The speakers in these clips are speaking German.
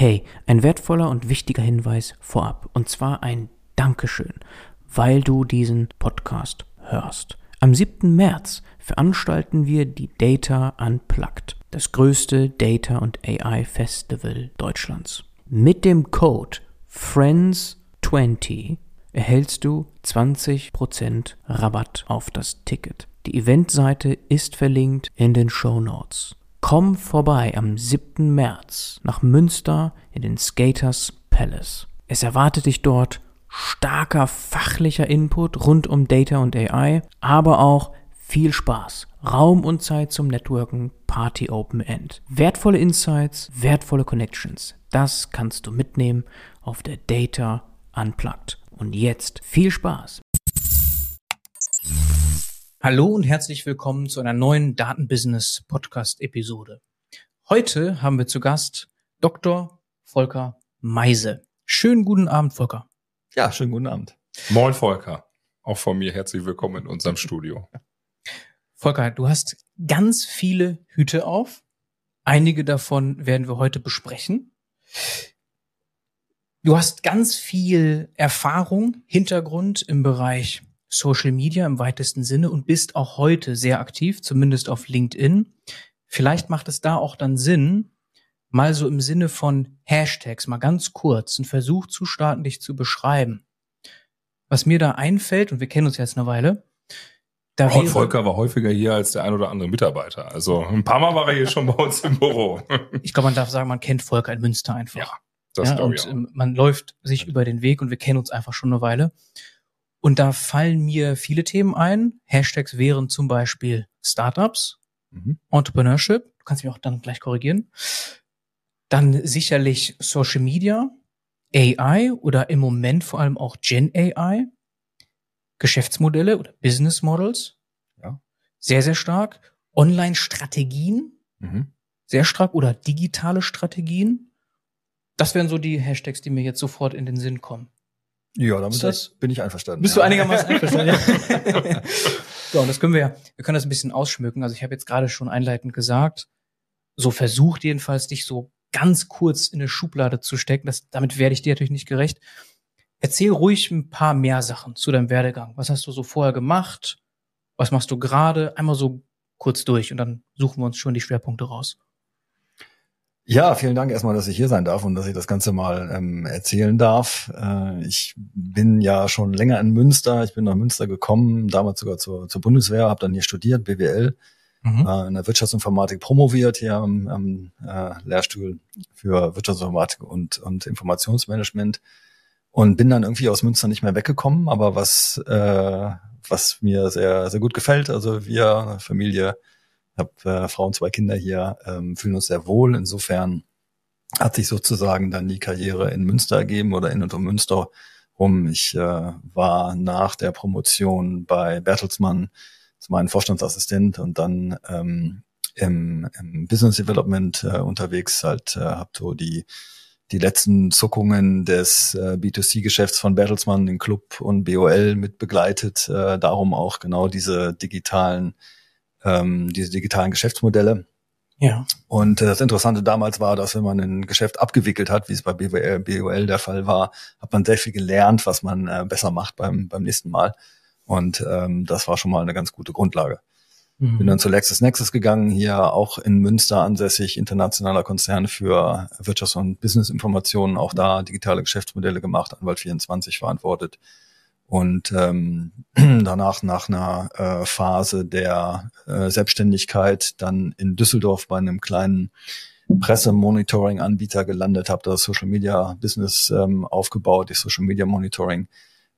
Hey, ein wertvoller und wichtiger Hinweis vorab. Und zwar ein Dankeschön, weil du diesen Podcast hörst. Am 7. März veranstalten wir die Data Unplugged, das größte Data und AI Festival Deutschlands. Mit dem Code FRIENDS20 erhältst du 20% Rabatt auf das Ticket. Die Eventseite ist verlinkt in den Show Notes. Komm vorbei am 7. März nach Münster in den Skaters Palace. Es erwartet dich dort starker fachlicher Input rund um Data und AI, aber auch viel Spaß, Raum und Zeit zum Networken, Party Open End. Wertvolle Insights, wertvolle Connections. Das kannst du mitnehmen auf der Data Unplugged. Und jetzt viel Spaß. Hallo und herzlich willkommen zu einer neuen Datenbusiness Podcast Episode. Heute haben wir zu Gast Dr. Volker Meise. Schönen guten Abend, Volker. Ja, schönen guten Abend. Moin Volker. Auch von mir herzlich willkommen in unserem Studio. Volker, du hast ganz viele Hüte auf. Einige davon werden wir heute besprechen. Du hast ganz viel Erfahrung, Hintergrund im Bereich Social Media im weitesten Sinne und bist auch heute sehr aktiv, zumindest auf LinkedIn. Vielleicht macht es da auch dann Sinn, mal so im Sinne von Hashtags, mal ganz kurz einen Versuch zu starten, dich zu beschreiben. Was mir da einfällt, und wir kennen uns jetzt eine Weile, da oh, Volker war häufiger hier als der ein oder andere Mitarbeiter. Also ein paar Mal war er hier schon bei uns im Büro. ich glaube, man darf sagen, man kennt Volker in Münster einfach. Ja, das ja, und ich auch. Man läuft sich über den Weg und wir kennen uns einfach schon eine Weile. Und da fallen mir viele Themen ein. Hashtags wären zum Beispiel Startups, mhm. Entrepreneurship. Du kannst mich auch dann gleich korrigieren. Dann sicherlich Social Media, AI oder im Moment vor allem auch Gen AI, Geschäftsmodelle oder Business Models. Ja. Sehr, sehr stark. Online-Strategien. Mhm. Sehr stark oder digitale Strategien. Das wären so die Hashtags, die mir jetzt sofort in den Sinn kommen. Ja, damit das, bin ich einverstanden. Bist ja. du einigermaßen einverstanden? ja. so, und das können wir ja, wir können das ein bisschen ausschmücken. Also ich habe jetzt gerade schon einleitend gesagt, so versucht jedenfalls dich so ganz kurz in eine Schublade zu stecken. Das, damit werde ich dir natürlich nicht gerecht. Erzähl ruhig ein paar mehr Sachen zu deinem Werdegang. Was hast du so vorher gemacht? Was machst du gerade? Einmal so kurz durch und dann suchen wir uns schon die Schwerpunkte raus. Ja, vielen Dank erstmal, dass ich hier sein darf und dass ich das Ganze mal ähm, erzählen darf. Äh, ich bin ja schon länger in Münster. Ich bin nach Münster gekommen, damals sogar zur, zur Bundeswehr, habe dann hier studiert, BWL, mhm. äh, in der Wirtschaftsinformatik promoviert hier am, am äh, Lehrstuhl für Wirtschaftsinformatik und, und Informationsmanagement und bin dann irgendwie aus Münster nicht mehr weggekommen. Aber was, äh, was mir sehr, sehr gut gefällt, also wir, Familie, habe äh, Frau und zwei Kinder hier, ähm, fühlen uns sehr wohl. Insofern hat sich sozusagen dann die Karriere in Münster ergeben oder in und um Münster rum. Ich äh, war nach der Promotion bei Bertelsmann zu meinem Vorstandsassistent und dann ähm, im, im Business Development äh, unterwegs, halt äh, habe so die die letzten Zuckungen des äh, B2C-Geschäfts von Bertelsmann, den Club und BOL mit begleitet. Äh, darum auch genau diese digitalen ähm, diese digitalen Geschäftsmodelle. Ja. Und äh, das Interessante damals war, dass wenn man ein Geschäft abgewickelt hat, wie es bei BWL, BOL der Fall war, hat man sehr viel gelernt, was man äh, besser macht beim, beim nächsten Mal. Und ähm, das war schon mal eine ganz gute Grundlage. Mhm. Bin dann zu LexisNexis gegangen, hier auch in Münster ansässig, internationaler Konzern für Wirtschafts- und Businessinformationen, auch da digitale Geschäftsmodelle gemacht, Anwalt 24 verantwortet und ähm, danach nach einer äh, Phase der äh, Selbstständigkeit dann in Düsseldorf bei einem kleinen Pressemonitoring-Anbieter gelandet, habe das Social Media Business ähm, aufgebaut, die Social Media Monitoring.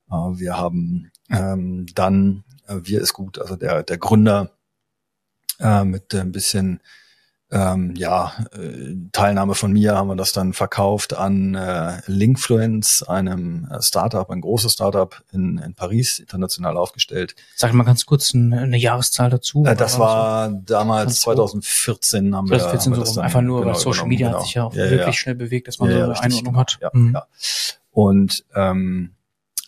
Äh, wir haben ähm, dann, äh, wir ist gut, also der, der Gründer äh, mit ein bisschen ähm, ja, äh, Teilnahme von mir haben wir das dann verkauft an äh, Linkfluence, einem äh, Startup, ein großes Startup in, in Paris, international aufgestellt. Sag mal ganz kurz eine, eine Jahreszahl dazu. Äh, das war so? damals 2014 haben 2014 wir, haben wir so einfach nur, genau, weil Social Media genau. hat sich ja auch ja, wirklich ja. schnell bewegt, dass man ja, so eine Einordnung hat. Ja, mhm. ja. Und ähm, äh,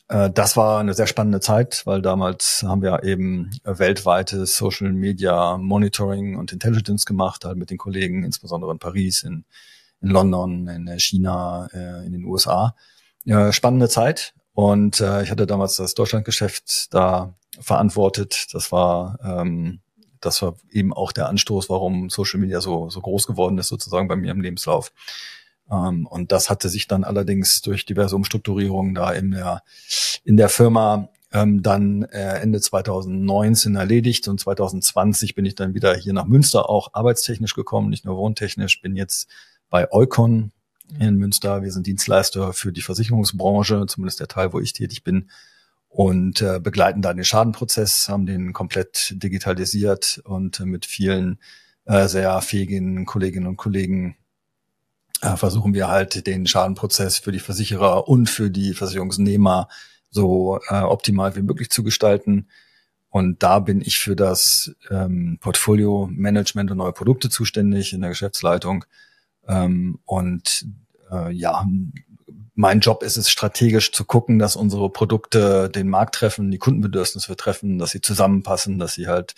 das war eine sehr spannende Zeit, weil damals haben wir eben weltweites Social Media Monitoring und Intelligence gemacht, halt mit den Kollegen, insbesondere in Paris, in, in London, in China, äh, in den USA. Spannende Zeit. Und äh, ich hatte damals das Deutschlandgeschäft da verantwortet. Das war ähm, das war eben auch der Anstoß, warum Social Media so so groß geworden ist sozusagen bei mir im Lebenslauf. Ähm, und das hatte sich dann allerdings durch diverse Umstrukturierungen da in der in der Firma ähm, dann äh, Ende 2019 erledigt und 2020 bin ich dann wieder hier nach Münster auch arbeitstechnisch gekommen, nicht nur wohntechnisch. Bin jetzt bei Eukon in Münster. Wir sind Dienstleister für die Versicherungsbranche, zumindest der Teil, wo ich tätig bin und äh, begleiten da den Schadenprozess, haben den komplett digitalisiert und äh, mit vielen äh, sehr fähigen Kolleginnen und Kollegen versuchen wir halt den Schadenprozess für die Versicherer und für die Versicherungsnehmer so äh, optimal wie möglich zu gestalten. Und da bin ich für das ähm, Portfolio Management und neue Produkte zuständig in der Geschäftsleitung. Ähm, und äh, ja, mein Job ist es, strategisch zu gucken, dass unsere Produkte den Markt treffen, die Kundenbedürfnisse treffen, dass sie zusammenpassen, dass sie halt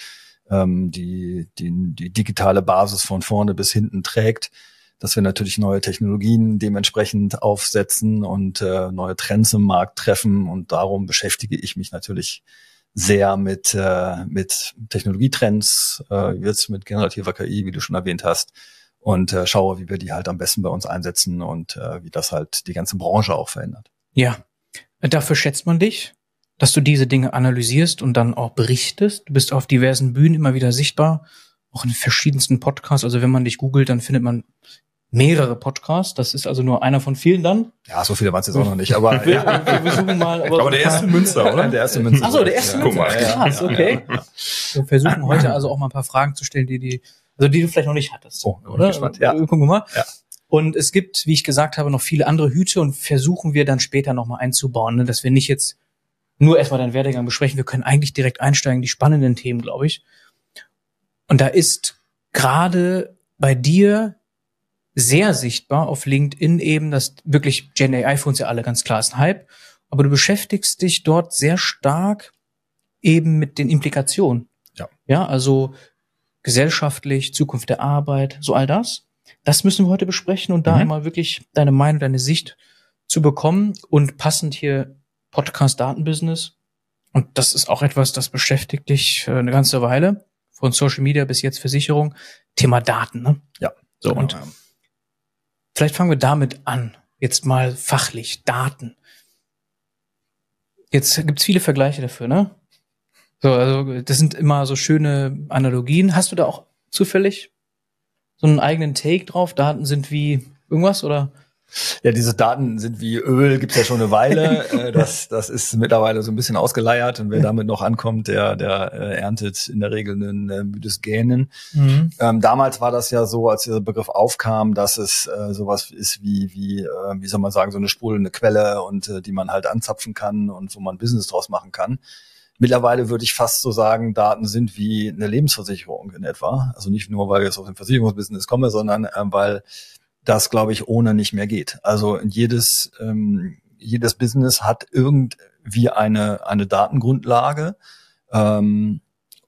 ähm, die, die, die digitale Basis von vorne bis hinten trägt, dass wir natürlich neue Technologien dementsprechend aufsetzen und äh, neue Trends im Markt treffen. Und darum beschäftige ich mich natürlich sehr mit, äh, mit Technologietrends, äh, jetzt mit generativer KI, wie du schon erwähnt hast, und äh, schaue, wie wir die halt am besten bei uns einsetzen und äh, wie das halt die ganze Branche auch verändert. Ja, dafür schätzt man dich, dass du diese Dinge analysierst und dann auch berichtest. Du bist auf diversen Bühnen immer wieder sichtbar, auch in verschiedensten Podcasts. Also wenn man dich googelt, dann findet man mehrere Podcasts. Das ist also nur einer von vielen dann. Ja, so viele waren es jetzt auch noch nicht, aber wir, ja. wir, versuchen mal. Aber, aber der erste Münster, oder? Der erste Münster. Achso, der erste ja. Münster. Krass, okay. Wir versuchen heute also auch mal ein paar Fragen zu stellen, die die also die du vielleicht noch nicht hattest. Oh, oder? Gespannt. Ja. Gucken wir mal. Ja. Und es gibt, wie ich gesagt habe, noch viele andere Hüte und versuchen wir dann später nochmal einzubauen, ne? dass wir nicht jetzt nur erstmal deinen Werdegang besprechen. Wir können eigentlich direkt einsteigen, die spannenden Themen, glaube ich. Und da ist gerade bei dir sehr sichtbar auf LinkedIn eben, dass wirklich Gen AI für uns ja alle ganz klar ist ein Hype. Aber du beschäftigst dich dort sehr stark eben mit den Implikationen. Ja. Ja, also gesellschaftlich, Zukunft der Arbeit, so all das. Das müssen wir heute besprechen und da mhm. einmal wirklich deine Meinung, deine Sicht zu bekommen und passend hier Podcast Datenbusiness. Und das ist auch etwas, das beschäftigt dich eine ganze Weile. Von Social Media bis jetzt Versicherung. Thema Daten, ne? Ja. So, genau, und ja. Vielleicht fangen wir damit an. Jetzt mal fachlich. Daten. Jetzt gibt's viele Vergleiche dafür, ne? So, also das sind immer so schöne Analogien. Hast du da auch zufällig so einen eigenen Take drauf? Daten sind wie irgendwas oder? Ja, diese Daten sind wie Öl, gibt's ja schon eine Weile. Äh, das, das ist mittlerweile so ein bisschen ausgeleiert und wer damit noch ankommt, der, der äh, erntet in der Regel ein äh, müdes Gähnen. Mhm. Ähm, damals war das ja so, als dieser Begriff aufkam, dass es äh, sowas ist wie, wie, äh, wie soll man sagen, so eine sprudelnde Quelle und äh, die man halt anzapfen kann und wo man Business draus machen kann. Mittlerweile würde ich fast so sagen, Daten sind wie eine Lebensversicherung in etwa. Also nicht nur, weil ich jetzt aus dem Versicherungsbusiness komme, sondern äh, weil das, glaube ich, ohne nicht mehr geht. Also jedes, ähm, jedes Business hat irgendwie eine, eine Datengrundlage. Ähm,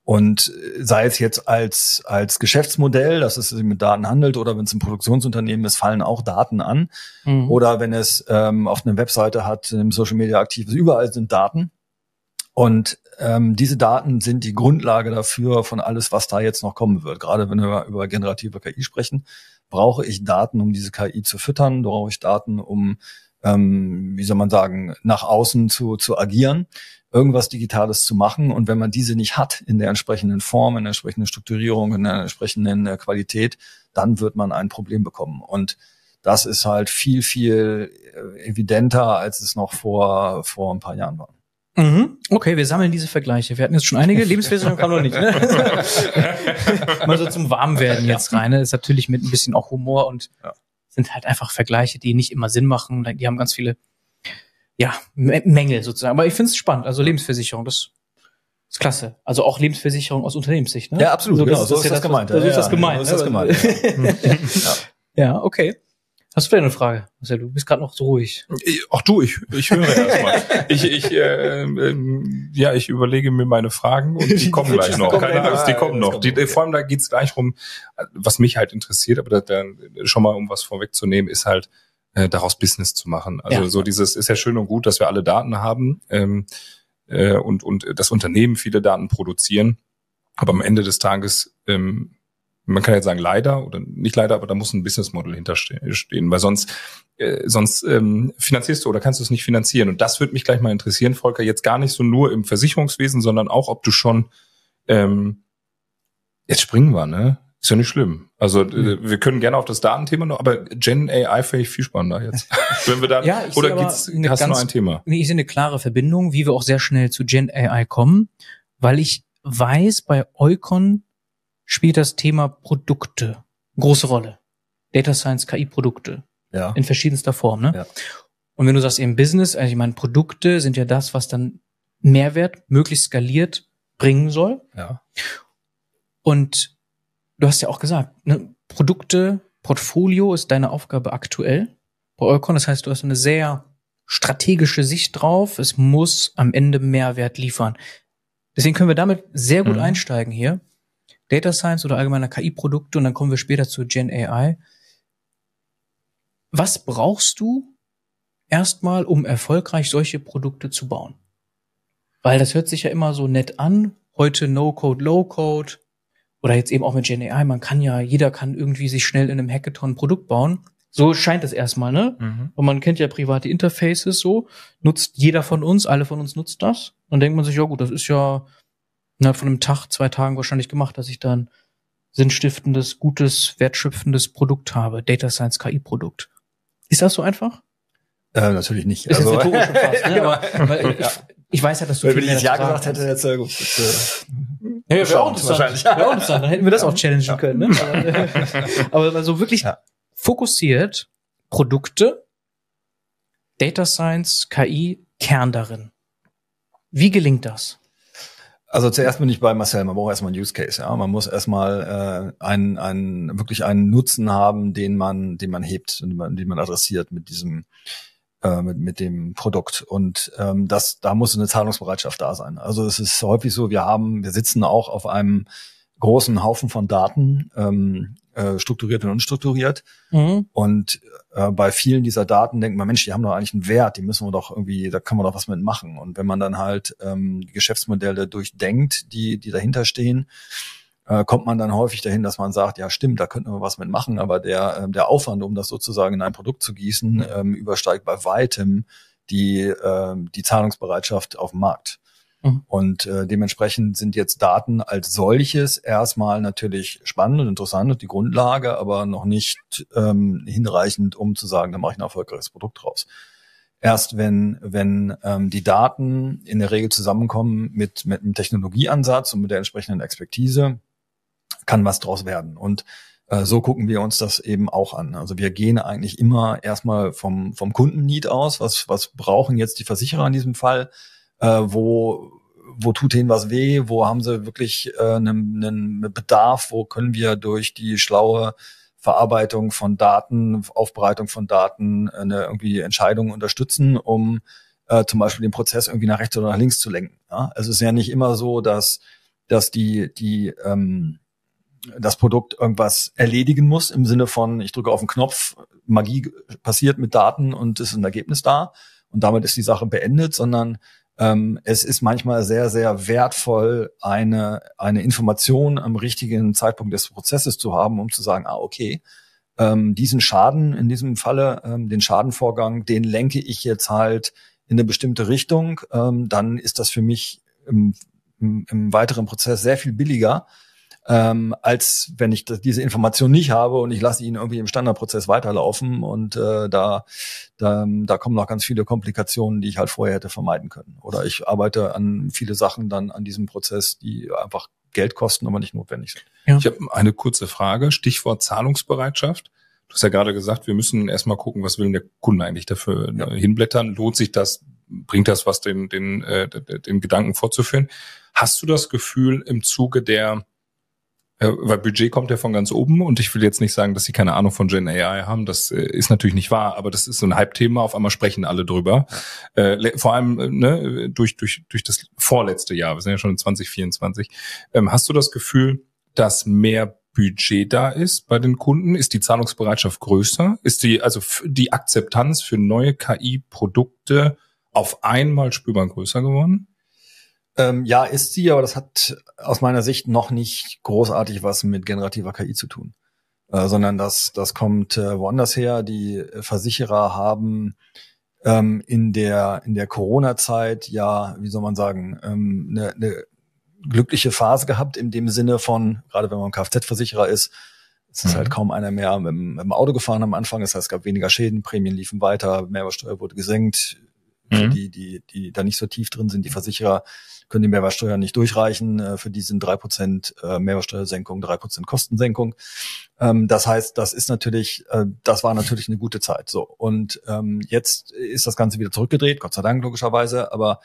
und sei es jetzt als, als Geschäftsmodell, dass es sich mit Daten handelt, oder wenn es ein Produktionsunternehmen ist, fallen auch Daten an. Mhm. Oder wenn es ähm, auf einer Webseite hat, im Social Media aktiv ist, überall sind Daten. Und ähm, diese Daten sind die Grundlage dafür von alles, was da jetzt noch kommen wird. Gerade wenn wir über generative KI sprechen, brauche ich Daten, um diese KI zu füttern, brauche ich Daten, um, ähm, wie soll man sagen, nach außen zu, zu agieren, irgendwas Digitales zu machen. Und wenn man diese nicht hat in der entsprechenden Form, in der entsprechenden Strukturierung, in der entsprechenden äh, Qualität, dann wird man ein Problem bekommen. Und das ist halt viel, viel äh, evidenter, als es noch vor, vor ein paar Jahren war. Mhm. Okay, wir sammeln diese Vergleiche. Wir hatten jetzt schon einige. Lebensversicherung kam noch nicht. Ne? Mal so zum Warmwerden jetzt rein. Ne? Ist natürlich mit ein bisschen auch Humor und ja. sind halt einfach Vergleiche, die nicht immer Sinn machen. Die haben ganz viele ja, Mängel sozusagen. Aber ich finde es spannend. Also Lebensversicherung, das ist klasse. Also auch Lebensversicherung aus Unternehmenssicht. Ne? Ja, absolut. So, genau. so ist das, das gemeint. So ist das gemeint. So ist das gemeint. Ja, okay. Hast du vielleicht eine Frage? Marcel, du bist gerade noch so ruhig. Ach du, ich, ich höre erstmal. ich, ich, äh, äh, ja, ich überlege mir meine Fragen und die kommen gleich noch. Keine Angst, die kommen noch. Die, vor allem da geht's gleich rum, was mich halt interessiert, aber da, schon mal um was vorwegzunehmen, ist halt äh, daraus Business zu machen. Also ja. so dieses ist ja schön und gut, dass wir alle Daten haben ähm, äh, und und das Unternehmen viele Daten produzieren, aber am Ende des Tages ähm, man kann jetzt sagen leider oder nicht leider, aber da muss ein Business Model hinterstehen, weil sonst äh, sonst ähm, finanzierst du oder kannst du es nicht finanzieren. Und das würde mich gleich mal interessieren, Volker, jetzt gar nicht so nur im Versicherungswesen, sondern auch, ob du schon ähm, jetzt springen wir, ne? Ist ja nicht schlimm. Also mhm. wir können gerne auf das Datenthema noch, aber Gen AI finde ich viel spannender jetzt. Wenn wir dann ja, ich oder gibt's, hast du noch ein Thema? Nee, ich sehe eine klare Verbindung, wie wir auch sehr schnell zu Gen AI kommen, weil ich weiß, bei Eukon spielt das Thema Produkte große Rolle. Data Science, KI-Produkte. Ja. In verschiedenster Form, ne? Ja. Und wenn du sagst eben Business, also ich meine, Produkte sind ja das, was dann Mehrwert möglichst skaliert bringen soll. Ja. Und du hast ja auch gesagt, ne, Produkte, Portfolio ist deine Aufgabe aktuell bei Eukon. Das heißt, du hast eine sehr strategische Sicht drauf. Es muss am Ende Mehrwert liefern. Deswegen können wir damit sehr gut mhm. einsteigen hier. Data Science oder allgemeiner KI-Produkte und dann kommen wir später zu Gen AI. Was brauchst du erstmal, um erfolgreich solche Produkte zu bauen? Weil das hört sich ja immer so nett an. Heute No-Code, Low-Code oder jetzt eben auch mit Gen AI. Man kann ja, jeder kann irgendwie sich schnell in einem Hackathon ein Produkt bauen. So scheint es erstmal, ne? Mhm. Und man kennt ja private Interfaces so. Nutzt jeder von uns, alle von uns nutzt das. Dann denkt man sich, ja gut, das ist ja innerhalb von einem Tag, zwei Tagen wahrscheinlich gemacht, dass ich dann sinnstiftendes, gutes, wertschöpfendes Produkt habe. Data Science KI-Produkt. Ist das so einfach? Äh, natürlich nicht. Ist also, jetzt rhetorisch fast, ne? genau. Aber, ich, ich, weiß ja, dass du Wenn ich Ja gesagt hätte, jetzt äh, gut. Jetzt, äh, ja, ja wäre auch interessant. Wäre auch interessant. Dann hätten wir das auch challengen ja. können. Ne? Aber, aber so wirklich ja. fokussiert Produkte, Data Science, KI, Kern darin. Wie gelingt das? Also zuerst bin ich bei Marcel, man braucht erstmal einen Use Case, ja. Man muss erstmal äh, einen, einen, wirklich einen Nutzen haben, den man, den man hebt und den man, den man adressiert mit diesem, äh, mit, mit dem Produkt. Und ähm, das, da muss eine Zahlungsbereitschaft da sein. Also es ist häufig so, wir haben, wir sitzen auch auf einem großen Haufen von Daten, ähm, äh, strukturiert und unstrukturiert. Mhm. Und äh, bei vielen dieser Daten denkt man, Mensch, die haben doch eigentlich einen Wert, die müssen wir doch irgendwie, da kann man doch was mit machen. Und wenn man dann halt ähm, die Geschäftsmodelle durchdenkt, die, die dahinter stehen, äh, kommt man dann häufig dahin, dass man sagt, ja stimmt, da könnten wir was mit machen, aber der, äh, der Aufwand, um das sozusagen in ein Produkt zu gießen, ähm, übersteigt bei weitem die, äh, die Zahlungsbereitschaft auf dem Markt. Mhm. Und äh, dementsprechend sind jetzt Daten als solches erstmal natürlich spannend und interessant und die Grundlage, aber noch nicht ähm, hinreichend, um zu sagen, da mache ich ein erfolgreiches Produkt draus. Erst wenn, wenn ähm, die Daten in der Regel zusammenkommen mit, mit einem Technologieansatz und mit der entsprechenden Expertise, kann was draus werden. Und äh, so gucken wir uns das eben auch an. Also wir gehen eigentlich immer erstmal vom, vom Kundenneed aus. Was, was brauchen jetzt die Versicherer in diesem Fall? Äh, wo wo tut ihnen was weh, wo haben sie wirklich äh, einen, einen Bedarf, wo können wir durch die schlaue Verarbeitung von Daten, Aufbereitung von Daten eine irgendwie Entscheidung unterstützen, um äh, zum Beispiel den Prozess irgendwie nach rechts oder nach links zu lenken. Ja? Es ist ja nicht immer so, dass, dass die, die ähm, das Produkt irgendwas erledigen muss im Sinne von, ich drücke auf den Knopf, Magie passiert mit Daten und ist ein Ergebnis da und damit ist die Sache beendet, sondern ähm, es ist manchmal sehr, sehr wertvoll, eine, eine Information am richtigen Zeitpunkt des Prozesses zu haben, um zu sagen, ah, okay, ähm, diesen Schaden, in diesem Falle, ähm, den Schadenvorgang, den lenke ich jetzt halt in eine bestimmte Richtung, ähm, dann ist das für mich im, im, im weiteren Prozess sehr viel billiger, ähm, als wenn ich diese Information nicht habe und ich lasse ihn irgendwie im Standardprozess weiterlaufen und äh, da, da, da kommen noch ganz viele Komplikationen, die ich halt vorher hätte vermeiden können. Oder ich arbeite an viele Sachen dann an diesem Prozess, die einfach Geld kosten, aber nicht notwendig sind. Ja. Ich habe eine kurze Frage, Stichwort Zahlungsbereitschaft. Du hast ja gerade gesagt, wir müssen erstmal gucken, was will der Kunde eigentlich dafür ja. hinblättern. Lohnt sich das? Bringt das was, den, den, äh, den Gedanken fortzuführen? Hast du das Gefühl im Zuge der weil Budget kommt ja von ganz oben und ich will jetzt nicht sagen, dass sie keine Ahnung von Gen AI haben. Das äh, ist natürlich nicht wahr, aber das ist so ein Hype-Thema. Auf einmal sprechen alle drüber. Äh, vor allem äh, ne, durch, durch, durch das vorletzte Jahr. Wir sind ja schon in 2024. Ähm, hast du das Gefühl, dass mehr Budget da ist bei den Kunden? Ist die Zahlungsbereitschaft größer? Ist die, also die Akzeptanz für neue KI-Produkte auf einmal spürbar größer geworden? Ähm, ja, ist sie, aber das hat aus meiner Sicht noch nicht großartig was mit generativer KI zu tun, äh, sondern das, das kommt äh, woanders her. Die Versicherer haben ähm, in der in der Corona-Zeit ja, wie soll man sagen, ähm, eine, eine glückliche Phase gehabt in dem Sinne von, gerade wenn man Kfz-Versicherer ist, es ist halt mhm. halt kaum einer mehr mit, mit, dem Auto gefahren am Anfang. Das heißt, es gab weniger Schäden, Prämien liefen weiter, Mehrwertsteuer wurde gesenkt. Mhm. Die, die, die da nicht so tief drin sind, die Versicherer können die Mehrwertsteuer nicht durchreichen. Äh, für die sind drei Prozent äh, Mehrwertsteuersenkung, drei Prozent Kostensenkung. Ähm, das heißt, das ist natürlich, äh, das war natürlich eine gute Zeit. So und ähm, jetzt ist das Ganze wieder zurückgedreht, Gott sei Dank logischerweise. Aber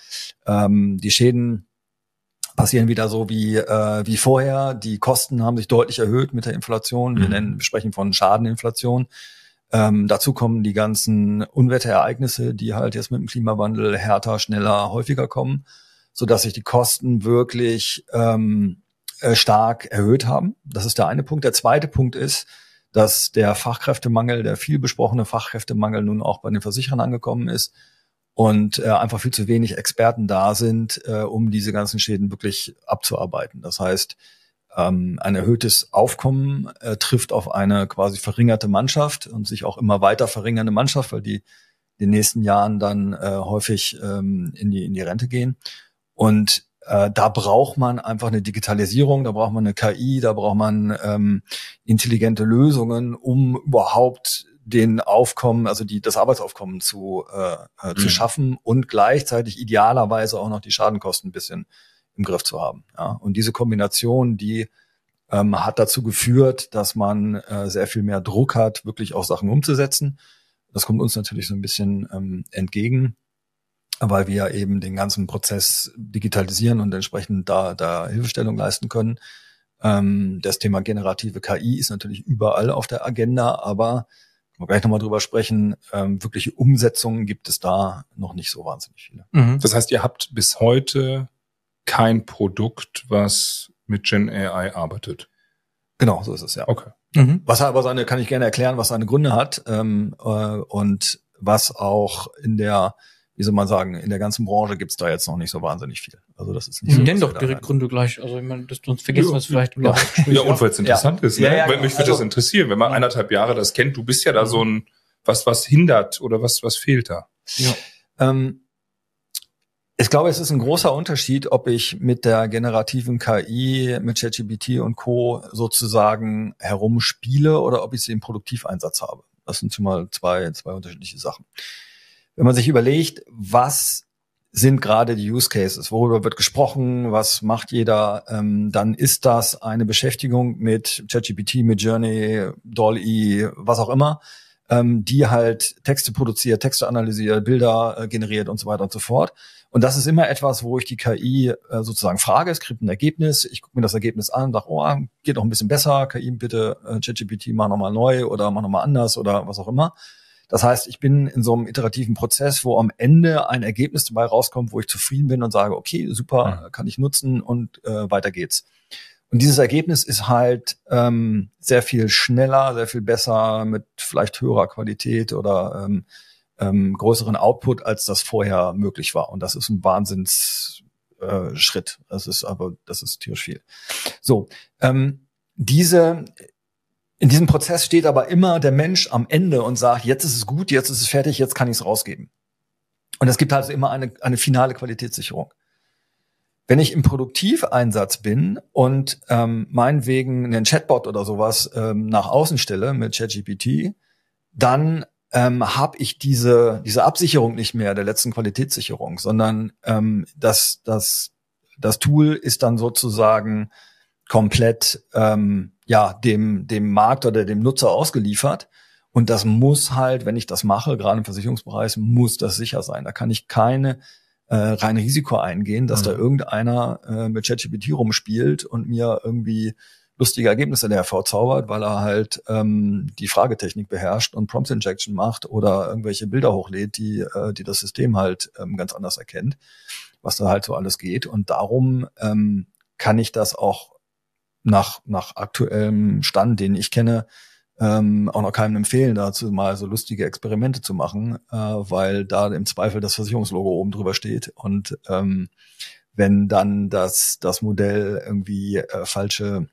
ähm, die Schäden passieren wieder so wie äh, wie vorher. Die Kosten haben sich deutlich erhöht mit der Inflation. Wir mhm. nennen, wir sprechen von Schadeninflation. Ähm, dazu kommen die ganzen Unwetterereignisse, die halt jetzt mit dem Klimawandel härter, schneller, häufiger kommen so dass sich die Kosten wirklich ähm, äh, stark erhöht haben. Das ist der eine Punkt. Der zweite Punkt ist, dass der Fachkräftemangel, der viel besprochene Fachkräftemangel nun auch bei den Versicherern angekommen ist und äh, einfach viel zu wenig Experten da sind, äh, um diese ganzen Schäden wirklich abzuarbeiten. Das heißt, ähm, ein erhöhtes Aufkommen äh, trifft auf eine quasi verringerte Mannschaft und sich auch immer weiter verringernde Mannschaft, weil die in den nächsten Jahren dann äh, häufig ähm, in, die, in die Rente gehen. Und äh, da braucht man einfach eine Digitalisierung, da braucht man eine KI, da braucht man ähm, intelligente Lösungen, um überhaupt den Aufkommen, also die, das Arbeitsaufkommen zu, äh, äh, zu mhm. schaffen und gleichzeitig idealerweise auch noch die Schadenkosten ein bisschen im Griff zu haben. Ja? Und diese Kombination, die ähm, hat dazu geführt, dass man äh, sehr viel mehr Druck hat, wirklich auch Sachen umzusetzen. Das kommt uns natürlich so ein bisschen ähm, entgegen weil wir eben den ganzen Prozess digitalisieren und entsprechend da, da Hilfestellung leisten können. Ähm, das Thema generative KI ist natürlich überall auf der Agenda, aber wir gleich nochmal drüber sprechen, ähm, wirkliche Umsetzungen gibt es da noch nicht so wahnsinnig viele. Mhm. Das heißt, ihr habt bis heute kein Produkt, was mit Gen AI arbeitet. Genau, so ist es ja. Okay. Mhm. Was aber seine, kann ich gerne erklären, was seine Gründe hat ähm, äh, und was auch in der wie soll man sagen, in der ganzen Branche gibt's da jetzt noch nicht so wahnsinnig viel. Also das ist nicht so. Nenn doch direkt Gründe gleich. Also ich meine, das, sonst vergessen wir es vielleicht. Ja, ja und weil es interessant ja. ist. Ne? Ja, ja, Weil mich würde also, das interessieren, wenn man eineinhalb Jahre das kennt. Du bist ja da so ein, was, was hindert oder was, was fehlt da? Ja. Ähm, ich glaube, es ist ein großer Unterschied, ob ich mit der generativen KI, mit ChatGPT und Co. sozusagen herumspiele oder ob ich sie im Produktiveinsatz habe. Das sind schon mal zwei, zwei unterschiedliche Sachen wenn man sich überlegt, was sind gerade die Use Cases, worüber wird gesprochen, was macht jeder, ähm, dann ist das eine Beschäftigung mit ChatGPT, mit Journey, DALL-E, was auch immer, ähm, die halt Texte produziert, Texte analysiert, Bilder äh, generiert und so weiter und so fort. Und das ist immer etwas, wo ich die KI äh, sozusagen frage, es kriegt ein Ergebnis, ich gucke mir das Ergebnis an, sage, oh, geht noch ein bisschen besser, KI bitte äh, ChatGPT mach nochmal neu oder mach nochmal anders oder was auch immer. Das heißt, ich bin in so einem iterativen Prozess, wo am Ende ein Ergebnis dabei rauskommt, wo ich zufrieden bin und sage, okay, super, kann ich nutzen und äh, weiter geht's. Und dieses Ergebnis ist halt ähm, sehr viel schneller, sehr viel besser, mit vielleicht höherer Qualität oder ähm, ähm, größeren Output, als das vorher möglich war. Und das ist ein Wahnsinnsschritt. Äh, Schritt. das ist aber, das ist tierisch viel. So, ähm, diese in diesem Prozess steht aber immer der Mensch am Ende und sagt, jetzt ist es gut, jetzt ist es fertig, jetzt kann ich es rausgeben. Und es gibt also immer eine, eine finale Qualitätssicherung. Wenn ich im Produktiveinsatz bin und ähm, meinetwegen einen Chatbot oder sowas ähm, nach außen stelle mit ChatGPT, dann ähm, habe ich diese, diese Absicherung nicht mehr der letzten Qualitätssicherung, sondern ähm, das, das, das Tool ist dann sozusagen komplett ähm, ja dem dem Markt oder dem Nutzer ausgeliefert. Und das muss halt, wenn ich das mache, gerade im Versicherungsbereich, muss das sicher sein. Da kann ich keine äh, rein Risiko eingehen, dass mhm. da irgendeiner äh, mit ChatGPT rumspielt und mir irgendwie lustige Ergebnisse hervorzaubert, weil er halt ähm, die Fragetechnik beherrscht und Prompt Injection macht oder irgendwelche Bilder hochlädt, die, äh, die das System halt ähm, ganz anders erkennt, was da halt so alles geht. Und darum ähm, kann ich das auch nach, nach aktuellem Stand, den ich kenne, ähm, auch noch keinem empfehlen, dazu mal so lustige Experimente zu machen, äh, weil da im Zweifel das Versicherungslogo oben drüber steht. Und ähm, wenn dann das, das Modell irgendwie äh, falsche,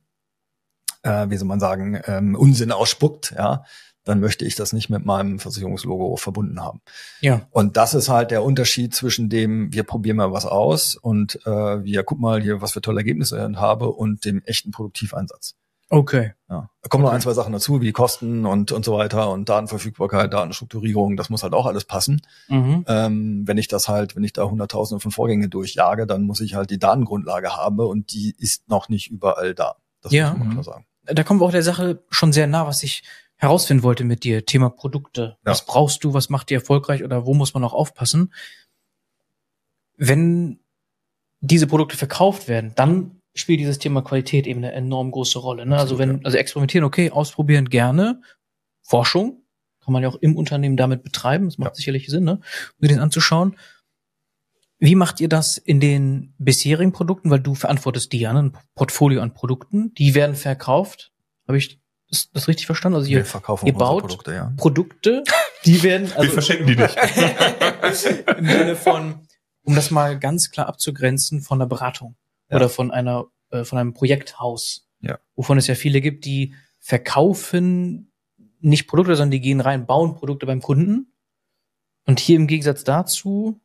äh, wie soll man sagen, ähm, Unsinn ausspuckt, ja, dann möchte ich das nicht mit meinem Versicherungslogo verbunden haben. Ja. Und das ist halt der Unterschied zwischen dem, wir probieren mal was aus und äh, wir guck mal hier, was für tolle Ergebnisse ich habe und dem echten Produktiveinsatz. Okay. Ja. Da kommen okay. noch ein, zwei Sachen dazu, wie Kosten und, und so weiter und Datenverfügbarkeit, Datenstrukturierung, das muss halt auch alles passen. Mhm. Ähm, wenn ich das halt, wenn ich da hunderttausende von Vorgängen durchjage, dann muss ich halt die Datengrundlage haben und die ist noch nicht überall da. Das ja. muss man klar sagen. Da kommen wir auch der Sache schon sehr nah, was ich herausfinden wollte mit dir. Thema Produkte. Ja. Was brauchst du? Was macht dir erfolgreich oder wo muss man auch aufpassen? Wenn diese Produkte verkauft werden, dann spielt dieses Thema Qualität eben eine enorm große Rolle. Ne? Also wenn, also experimentieren, okay, ausprobieren gerne. Forschung kann man ja auch im Unternehmen damit betreiben. Das macht ja. sicherlich Sinn, ne? Um den anzuschauen. Wie macht ihr das in den bisherigen Produkten? Weil du verantwortest die ja, ne? ein Portfolio an Produkten. Die werden verkauft. Habe ich das, das richtig verstanden? Also ihr, ihr baut Produkte, ja. Produkte, die werden. Also, Wir verschenken die nicht. Im Sinne von, um das mal ganz klar abzugrenzen von der Beratung ja. oder von einer äh, von einem Projekthaus, ja. wovon es ja viele gibt, die verkaufen nicht Produkte, sondern die gehen rein, bauen Produkte beim Kunden. Und hier im Gegensatz dazu,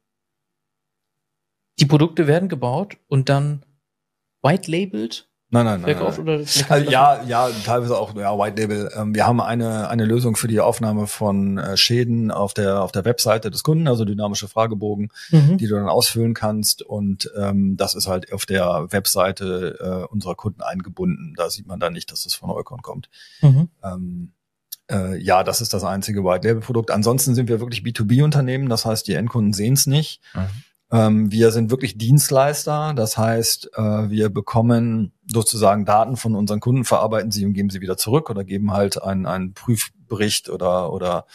die Produkte werden gebaut und dann white labeled Nein, nein, nein. nein. Oder also, ja, ja, teilweise auch ja, White Label. Ähm, wir haben eine eine Lösung für die Aufnahme von äh, Schäden auf der auf der Webseite des Kunden, also dynamische Fragebogen, mhm. die du dann ausfüllen kannst und ähm, das ist halt auf der Webseite äh, unserer Kunden eingebunden. Da sieht man dann nicht, dass es von Eukon kommt. Mhm. Ähm, äh, ja, das ist das einzige White Label Produkt. Ansonsten sind wir wirklich B2B Unternehmen, das heißt, die Endkunden sehen es nicht. Mhm. Ähm, wir sind wirklich Dienstleister, das heißt, äh, wir bekommen sozusagen Daten von unseren Kunden, verarbeiten sie und geben sie wieder zurück oder geben halt einen, einen Prüfbericht oder oder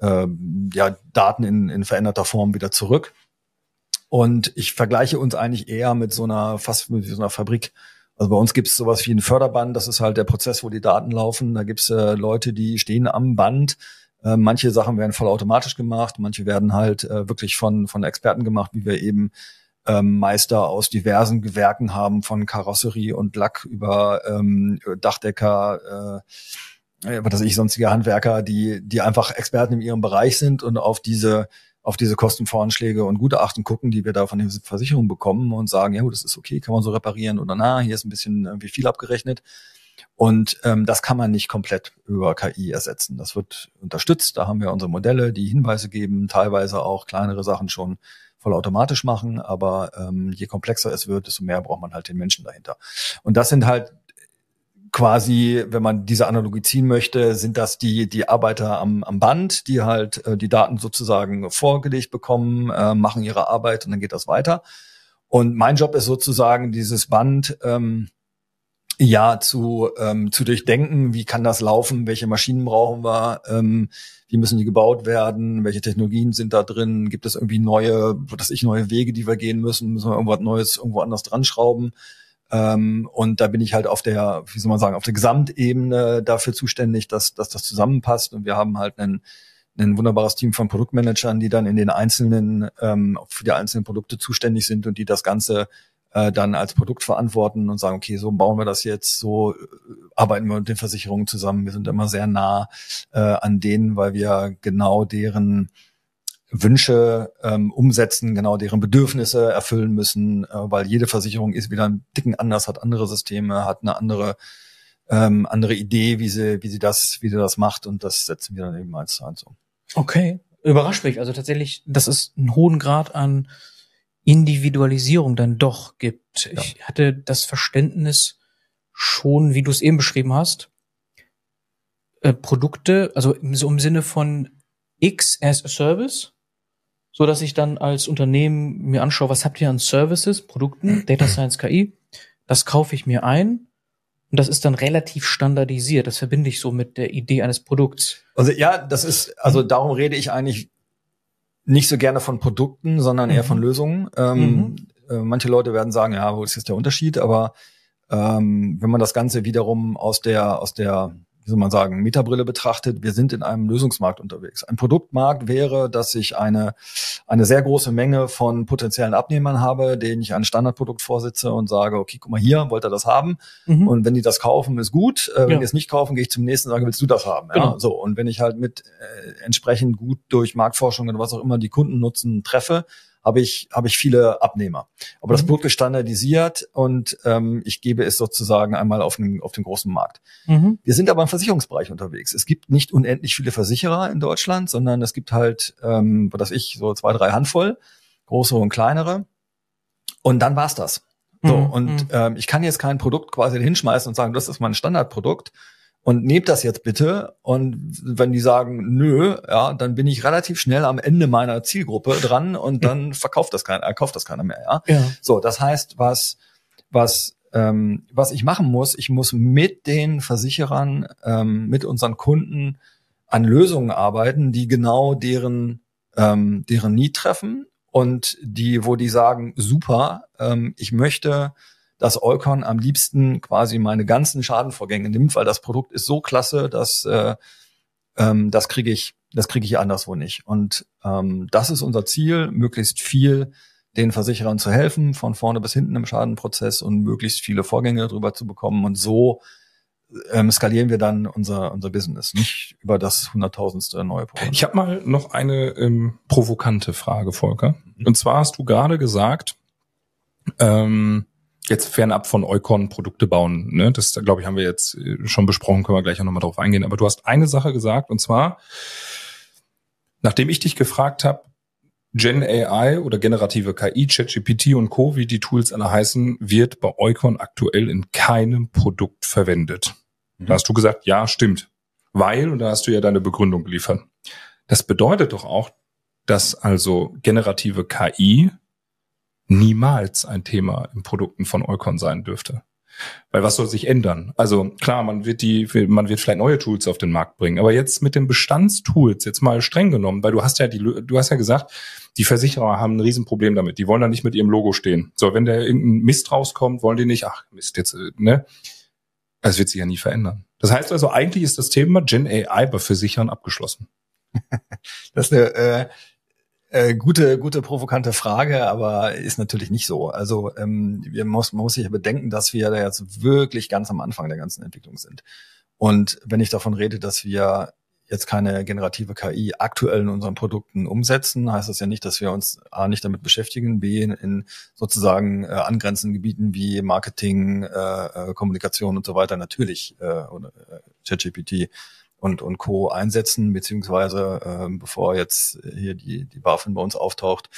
äh, ja Daten in, in veränderter Form wieder zurück. Und ich vergleiche uns eigentlich eher mit so einer fast mit so einer Fabrik. Also bei uns gibt es sowas wie ein Förderband, das ist halt der Prozess, wo die Daten laufen. Da gibt es äh, Leute, die stehen am Band, äh, manche Sachen werden vollautomatisch gemacht, manche werden halt äh, wirklich von, von Experten gemacht, wie wir eben ähm, Meister aus diversen Gewerken haben, von Karosserie und Lack über ähm, Dachdecker, äh, was weiß ich, sonstige Handwerker, die, die einfach Experten in ihrem Bereich sind und auf diese auf diese Kostenvoranschläge und Gutachten gucken, die wir da von den Versicherungen bekommen und sagen, ja, das ist okay, kann man so reparieren oder na, hier ist ein bisschen irgendwie viel abgerechnet. Und ähm, das kann man nicht komplett über KI ersetzen. Das wird unterstützt. Da haben wir unsere Modelle, die Hinweise geben, teilweise auch kleinere Sachen schon vollautomatisch machen. Aber ähm, je komplexer es wird, desto mehr braucht man halt den Menschen dahinter. Und das sind halt quasi, wenn man diese Analogie ziehen möchte, sind das die, die Arbeiter am, am Band, die halt äh, die Daten sozusagen vorgelegt bekommen, äh, machen ihre Arbeit und dann geht das weiter. Und mein Job ist sozusagen, dieses Band ähm, ja zu, ähm, zu durchdenken, wie kann das laufen, welche Maschinen brauchen wir, ähm, wie müssen die gebaut werden, welche Technologien sind da drin, gibt es irgendwie neue, dass ich neue Wege, die wir gehen müssen, müssen wir irgendwas Neues irgendwo anders dran schrauben. Ähm, und da bin ich halt auf der, wie soll man sagen, auf der Gesamtebene dafür zuständig, dass, dass das zusammenpasst. Und wir haben halt einen, ein wunderbares Team von Produktmanagern, die dann in den einzelnen, ähm, für die einzelnen Produkte zuständig sind und die das Ganze äh, dann als Produkt verantworten und sagen, okay, so bauen wir das jetzt, so äh, arbeiten wir mit den Versicherungen zusammen. Wir sind immer sehr nah äh, an denen, weil wir genau deren Wünsche ähm, umsetzen, genau deren Bedürfnisse erfüllen müssen, äh, weil jede Versicherung ist wieder ein Dicken anders, hat andere Systeme, hat eine andere ähm, andere Idee, wie sie wie sie das wie sie das macht und das setzen wir dann eben zu eins. Okay, überrascht mich. Also tatsächlich, das ist ein hohen Grad an Individualisierung dann doch gibt. Ja. Ich hatte das Verständnis schon, wie du es eben beschrieben hast, äh, Produkte, also so im Sinne von X as a Service, so dass ich dann als Unternehmen mir anschaue, was habt ihr an Services, Produkten, Data Science KI, das kaufe ich mir ein Und das ist dann relativ standardisiert. Das verbinde ich so mit der Idee eines Produkts. Also ja, das ist, also darum rede ich eigentlich nicht so gerne von Produkten, sondern eher mhm. von Lösungen. Ähm, mhm. äh, manche Leute werden sagen, ja, wo ist jetzt der Unterschied? Aber ähm, wenn man das Ganze wiederum aus der, aus der wie soll man sagen, Metabrille betrachtet, wir sind in einem Lösungsmarkt unterwegs. Ein Produktmarkt wäre, dass ich eine, eine sehr große Menge von potenziellen Abnehmern habe, denen ich ein Standardprodukt vorsitze und sage, okay, guck mal hier, wollt ihr das haben? Mhm. Und wenn die das kaufen, ist gut. Äh, wenn ja. die es nicht kaufen, gehe ich zum nächsten und sage, willst du das haben? Genau. Ja, so. Und wenn ich halt mit äh, entsprechend gut durch Marktforschung oder was auch immer die Kunden nutzen treffe, habe ich, habe ich viele Abnehmer. Aber mhm. das Produkt ist standardisiert und ähm, ich gebe es sozusagen einmal auf den, auf den großen Markt. Mhm. Wir sind aber im Versicherungsbereich unterwegs. Es gibt nicht unendlich viele Versicherer in Deutschland, sondern es gibt halt, ähm, was ich, so zwei, drei Handvoll, größere und kleinere. Und dann war's das. So, mhm. und mhm. ähm, ich kann jetzt kein Produkt quasi hinschmeißen und sagen, das ist mein Standardprodukt, und nehmt das jetzt bitte. Und wenn die sagen, nö, ja, dann bin ich relativ schnell am Ende meiner Zielgruppe dran und dann verkauft das keiner, äh, kauft das keiner mehr, ja. ja. So, das heißt, was, was, ähm, was ich machen muss, ich muss mit den Versicherern, ähm, mit unseren Kunden an Lösungen arbeiten, die genau deren, ähm, deren Need treffen und die, wo die sagen, super, ähm, ich möchte dass Eukon am liebsten quasi meine ganzen Schadenvorgänge nimmt, weil das Produkt ist so klasse, dass äh, ähm, das kriege ich, das kriege ich anderswo nicht. Und ähm, das ist unser Ziel, möglichst viel den Versicherern zu helfen, von vorne bis hinten im Schadenprozess und möglichst viele Vorgänge drüber zu bekommen. Und so ähm, skalieren wir dann unser, unser Business, nicht über das hunderttausendste neue Produkt. Ich habe mal noch eine ähm, provokante Frage, Volker. Mhm. Und zwar hast du gerade gesagt, ähm, jetzt fernab von Eukon Produkte bauen. Ne? Das, glaube ich, haben wir jetzt äh, schon besprochen, können wir gleich auch nochmal drauf eingehen. Aber du hast eine Sache gesagt, und zwar, nachdem ich dich gefragt habe, Gen AI oder generative KI, ChatGPT und Co., wie die Tools alle heißen, wird bei Eukon aktuell in keinem Produkt verwendet. Mhm. Da hast du gesagt, ja, stimmt. Weil, und da hast du ja deine Begründung geliefert. Das bedeutet doch auch, dass also generative KI niemals ein Thema in Produkten von Eukon sein dürfte. Weil was soll sich ändern? Also klar, man wird die, man wird vielleicht neue Tools auf den Markt bringen, aber jetzt mit den Bestandstools jetzt mal streng genommen, weil du hast ja die, du hast ja gesagt, die Versicherer haben ein Riesenproblem damit. Die wollen da nicht mit ihrem Logo stehen. So, wenn da irgendein Mist rauskommt, wollen die nicht, ach Mist, jetzt, äh, ne? Das wird sich ja nie verändern. Das heißt also, eigentlich ist das Thema Gen AI bei Versichern abgeschlossen. das ist eine, äh, äh, gute, gute provokante Frage, aber ist natürlich nicht so. Also ähm, wir muss, man muss sich bedenken, dass wir da jetzt wirklich ganz am Anfang der ganzen Entwicklung sind. Und wenn ich davon rede, dass wir jetzt keine generative KI aktuell in unseren Produkten umsetzen, heißt das ja nicht, dass wir uns A nicht damit beschäftigen, B in sozusagen äh, angrenzenden Gebieten wie Marketing, äh, äh Kommunikation und so weiter natürlich äh, oder äh, ChatGPT und, und Co. einsetzen, beziehungsweise ähm, bevor jetzt hier die, die BaFin bei uns auftaucht,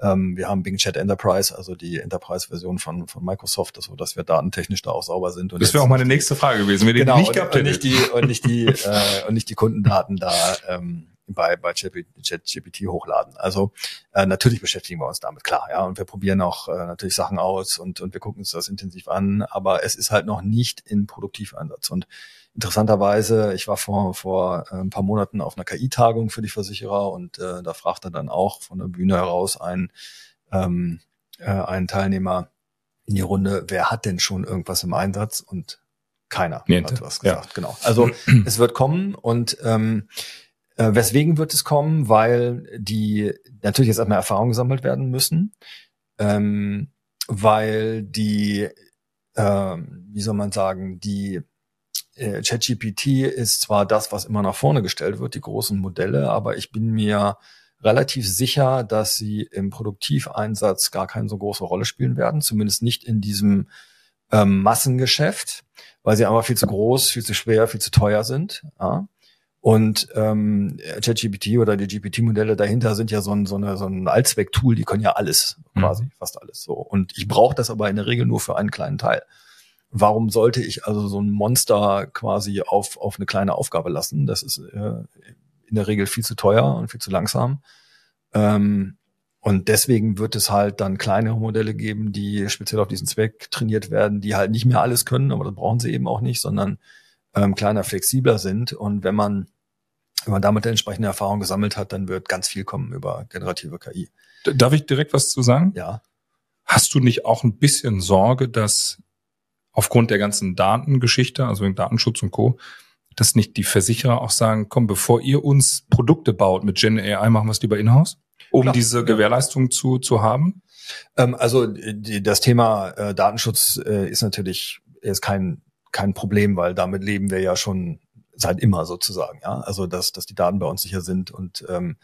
ähm, wir haben Bing Chat Enterprise, also die Enterprise-Version von, von Microsoft, so dass wir datentechnisch da auch sauber sind. Und das wäre auch meine nächste Frage gewesen, wenn genau, die nicht gehabt und, und nicht die und nicht die äh, und nicht die Kundendaten da ähm, bei, bei ChatGPT hochladen. Also äh, natürlich beschäftigen wir uns damit, klar, ja, und wir probieren auch äh, natürlich Sachen aus und, und wir gucken uns das intensiv an, aber es ist halt noch nicht in Produktiveinsatz. Und interessanterweise, ich war vor, vor äh, ein paar Monaten auf einer KI-Tagung für die Versicherer und äh, da fragte dann auch von der Bühne heraus ein, ähm, äh, ein Teilnehmer in die Runde, wer hat denn schon irgendwas im Einsatz? Und keiner Niente. hat was gesagt. Ja. Genau. Also es wird kommen und ähm, äh, weswegen wird es kommen? Weil die natürlich jetzt erstmal Erfahrungen gesammelt werden müssen, ähm, weil die, ähm, wie soll man sagen, die äh, ChatGPT ist zwar das, was immer nach vorne gestellt wird, die großen Modelle, aber ich bin mir relativ sicher, dass sie im Produktiveinsatz gar keine so große Rolle spielen werden, zumindest nicht in diesem ähm, Massengeschäft, weil sie einfach viel zu groß, viel zu schwer, viel zu teuer sind. Ja? Und ähm, ChatGPT oder die GPT-Modelle dahinter sind ja so ein, so, eine, so ein Allzweck-Tool, die können ja alles, quasi, mhm. fast alles so. Und ich brauche das aber in der Regel nur für einen kleinen Teil warum sollte ich also so ein Monster quasi auf, auf eine kleine Aufgabe lassen? Das ist äh, in der Regel viel zu teuer und viel zu langsam. Ähm, und deswegen wird es halt dann kleinere Modelle geben, die speziell auf diesen Zweck trainiert werden, die halt nicht mehr alles können, aber das brauchen sie eben auch nicht, sondern ähm, kleiner, flexibler sind. Und wenn man, wenn man damit entsprechende Erfahrung gesammelt hat, dann wird ganz viel kommen über generative KI. Darf ich direkt was zu sagen? Ja. Hast du nicht auch ein bisschen Sorge, dass aufgrund der ganzen Datengeschichte, also wegen Datenschutz und Co., dass nicht die Versicherer auch sagen, komm, bevor ihr uns Produkte baut mit Gen AI, machen wir es lieber in-house, um Klar, diese. Gewährleistung zu, zu haben? Ähm, also das Thema äh, Datenschutz äh, ist natürlich ist kein, kein Problem, weil damit leben wir ja schon seit immer sozusagen. Ja, also dass, dass die Daten bei uns sicher sind und ähm,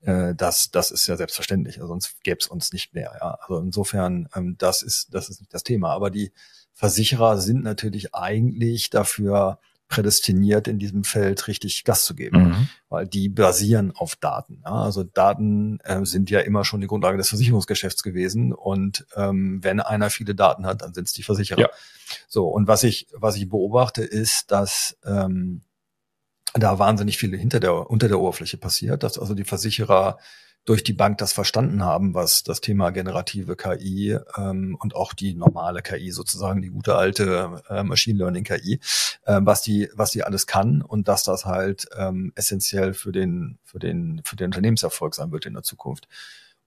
äh, das, das ist ja selbstverständlich. Also sonst gäbe es uns nicht mehr. Ja, also insofern ähm, das ist das ist nicht das Thema. Aber die Versicherer sind natürlich eigentlich dafür prädestiniert, in diesem Feld richtig Gas zu geben, mhm. weil die basieren auf Daten. Ja? Also Daten äh, sind ja immer schon die Grundlage des Versicherungsgeschäfts gewesen und ähm, wenn einer viele Daten hat, dann sind es die Versicherer. Ja. So und was ich was ich beobachte ist, dass ähm, da wahnsinnig viel hinter der unter der Oberfläche passiert, dass also die Versicherer durch die Bank das verstanden haben, was das Thema generative KI ähm, und auch die normale KI sozusagen, die gute alte äh, Machine Learning KI, äh, was die was die alles kann und dass das halt ähm, essentiell für den für den für den Unternehmenserfolg sein wird in der Zukunft.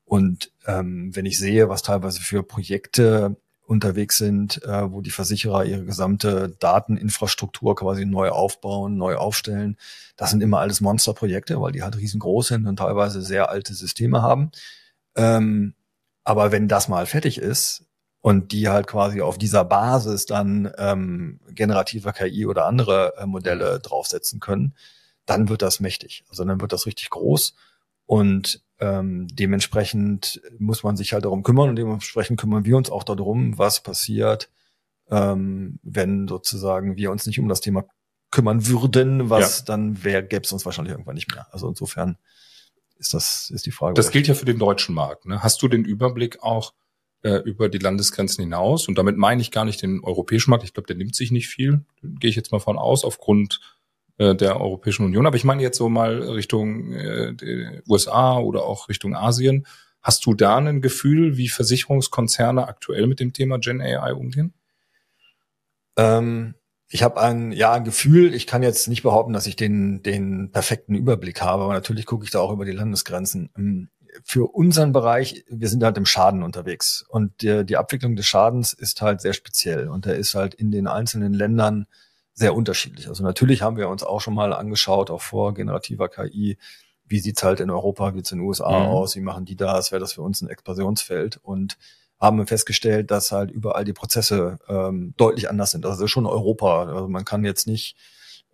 Und ähm, wenn ich sehe, was teilweise für Projekte unterwegs sind, äh, wo die Versicherer ihre gesamte Dateninfrastruktur quasi neu aufbauen, neu aufstellen. Das sind immer alles Monsterprojekte, weil die halt riesengroß sind und teilweise sehr alte Systeme haben. Ähm, aber wenn das mal fertig ist und die halt quasi auf dieser Basis dann ähm, generativer KI oder andere äh, Modelle draufsetzen können, dann wird das mächtig. Also dann wird das richtig groß. Und ähm, dementsprechend muss man sich halt darum kümmern und dementsprechend kümmern wir uns auch darum, was passiert, ähm, wenn sozusagen wir uns nicht um das Thema kümmern würden, was ja. dann wäre, gäbe es uns wahrscheinlich irgendwann nicht mehr. Also insofern ist das ist die Frage. Das gilt ja für den deutschen Markt. Ne? Hast du den Überblick auch äh, über die Landesgrenzen hinaus? Und damit meine ich gar nicht den europäischen Markt. Ich glaube, der nimmt sich nicht viel. Gehe ich jetzt mal von aus aufgrund äh, der Europäischen Union. Aber ich meine jetzt so mal Richtung äh, USA oder auch Richtung Asien. Hast du da ein Gefühl, wie Versicherungskonzerne aktuell mit dem Thema Gen AI umgehen? Ähm, ich habe ein ja ein Gefühl. Ich kann jetzt nicht behaupten, dass ich den den perfekten Überblick habe, aber natürlich gucke ich da auch über die Landesgrenzen. Ähm, für unseren Bereich, wir sind halt im Schaden unterwegs und die, die Abwicklung des Schadens ist halt sehr speziell und der ist halt in den einzelnen Ländern sehr unterschiedlich. Also natürlich haben wir uns auch schon mal angeschaut, auch vor generativer KI, wie sieht's halt in Europa, wie sieht's in den USA mhm. aus, wie machen die das, wäre das für uns ein Expansionsfeld und haben festgestellt, dass halt überall die Prozesse ähm, deutlich anders sind. Also schon Europa. Also man kann jetzt nicht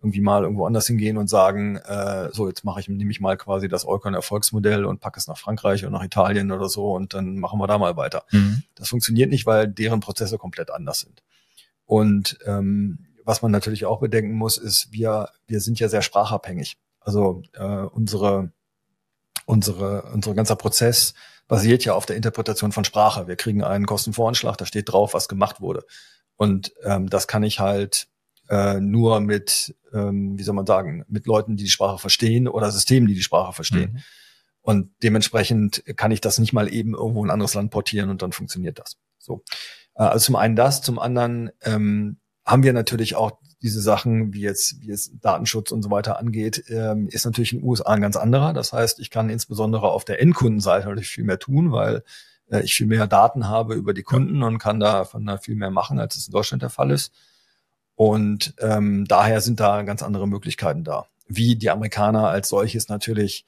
irgendwie mal irgendwo anders hingehen und sagen, äh, so jetzt mache ich nehme ich mal quasi das Eukon Erfolgsmodell und packe es nach Frankreich und nach Italien oder so und dann machen wir da mal weiter. Mhm. Das funktioniert nicht, weil deren Prozesse komplett anders sind. Und ähm, was man natürlich auch bedenken muss, ist, wir, wir sind ja sehr sprachabhängig. Also äh, unsere, unsere, unser ganzer Prozess basiert ja auf der Interpretation von Sprache. Wir kriegen einen Kostenvoranschlag, da steht drauf, was gemacht wurde. Und ähm, das kann ich halt äh, nur mit, ähm, wie soll man sagen, mit Leuten, die die Sprache verstehen oder Systemen, die die Sprache verstehen. Mhm. Und dementsprechend kann ich das nicht mal eben irgendwo in ein anderes Land portieren und dann funktioniert das. So. Äh, also zum einen das, zum anderen ähm, haben wir natürlich auch diese Sachen, wie jetzt, wie es Datenschutz und so weiter angeht, ähm, ist natürlich in den USA ein ganz anderer. Das heißt, ich kann insbesondere auf der Endkundenseite natürlich viel mehr tun, weil äh, ich viel mehr Daten habe über die Kunden ja. und kann da von da viel mehr machen, als es in Deutschland der Fall ist. Und ähm, daher sind da ganz andere Möglichkeiten da. Wie die Amerikaner als solches natürlich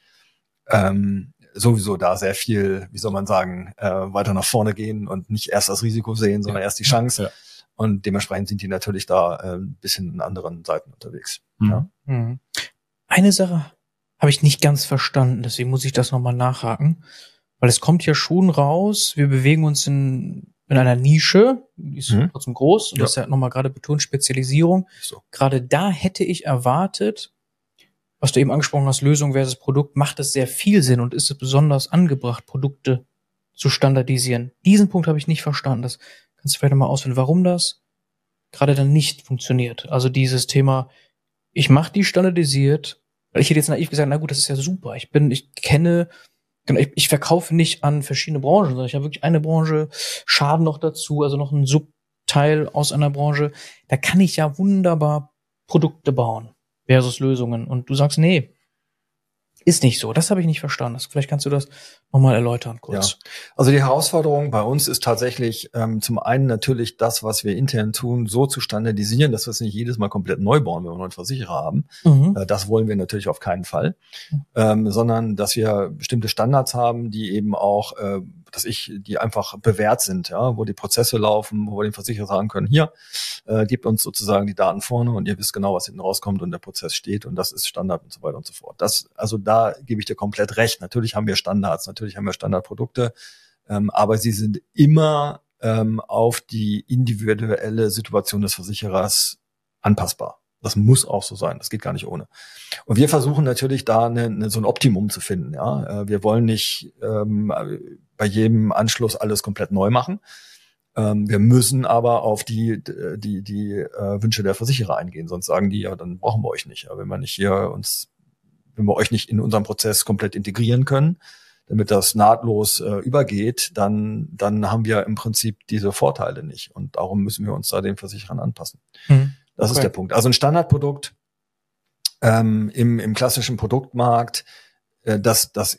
ähm, sowieso da sehr viel, wie soll man sagen, äh, weiter nach vorne gehen und nicht erst das Risiko sehen, sondern ja. erst die Chance. Ja. Und dementsprechend sind die natürlich da äh, ein bisschen in anderen Seiten unterwegs. Mhm. Ja. Mhm. Eine Sache habe ich nicht ganz verstanden, deswegen muss ich das nochmal nachhaken. Weil es kommt ja schon raus, wir bewegen uns in, in einer Nische, die ist mhm. trotzdem groß und ja. das ist ja nochmal gerade betont Spezialisierung. So. Gerade da hätte ich erwartet, was du eben angesprochen hast, Lösung versus Produkt, macht es sehr viel Sinn und ist es besonders angebracht, Produkte zu standardisieren. Diesen Punkt habe ich nicht verstanden. Das Kannst du vielleicht nochmal ausführen, warum das gerade dann nicht funktioniert? Also dieses Thema, ich mache die standardisiert, weil ich hätte jetzt naiv gesagt, na gut, das ist ja super. Ich bin, ich kenne Genau, ich, ich verkaufe nicht an verschiedene Branchen, sondern ich habe wirklich eine Branche, Schaden noch dazu, also noch ein Subteil aus einer Branche. Da kann ich ja wunderbar Produkte bauen versus Lösungen. Und du sagst, nee, ist nicht so. Das habe ich nicht verstanden. Vielleicht kannst du das nochmal erläutern kurz. Ja. Also die Herausforderung bei uns ist tatsächlich ähm, zum einen natürlich das, was wir intern tun, so zu standardisieren, dass wir es nicht jedes Mal komplett neu bauen, wenn wir einen Versicherer haben. Mhm. Äh, das wollen wir natürlich auf keinen Fall. Mhm. Ähm, sondern dass wir bestimmte Standards haben, die eben auch äh, dass ich, die einfach bewährt sind, ja, wo die Prozesse laufen, wo wir den Versicherer sagen können, hier, äh, gebt uns sozusagen die Daten vorne und ihr wisst genau, was hinten rauskommt und der Prozess steht und das ist Standard und so weiter und so fort. Das, also da gebe ich dir komplett recht. Natürlich haben wir Standards, natürlich haben wir Standardprodukte, ähm, aber sie sind immer ähm, auf die individuelle Situation des Versicherers anpassbar. Das muss auch so sein. Das geht gar nicht ohne. Und wir versuchen natürlich da eine, eine, so ein Optimum zu finden. Ja, äh, wir wollen nicht ähm, bei jedem Anschluss alles komplett neu machen. Ähm, wir müssen aber auf die die die äh, Wünsche der Versicherer eingehen. Sonst sagen die ja, dann brauchen wir euch nicht. Aber wenn wir nicht hier uns, wenn wir euch nicht in unserem Prozess komplett integrieren können, damit das nahtlos äh, übergeht, dann dann haben wir im Prinzip diese Vorteile nicht. Und darum müssen wir uns da den Versicherern anpassen. Mhm. Das okay. ist der Punkt. Also ein Standardprodukt ähm, im, im klassischen Produktmarkt, äh, das, das,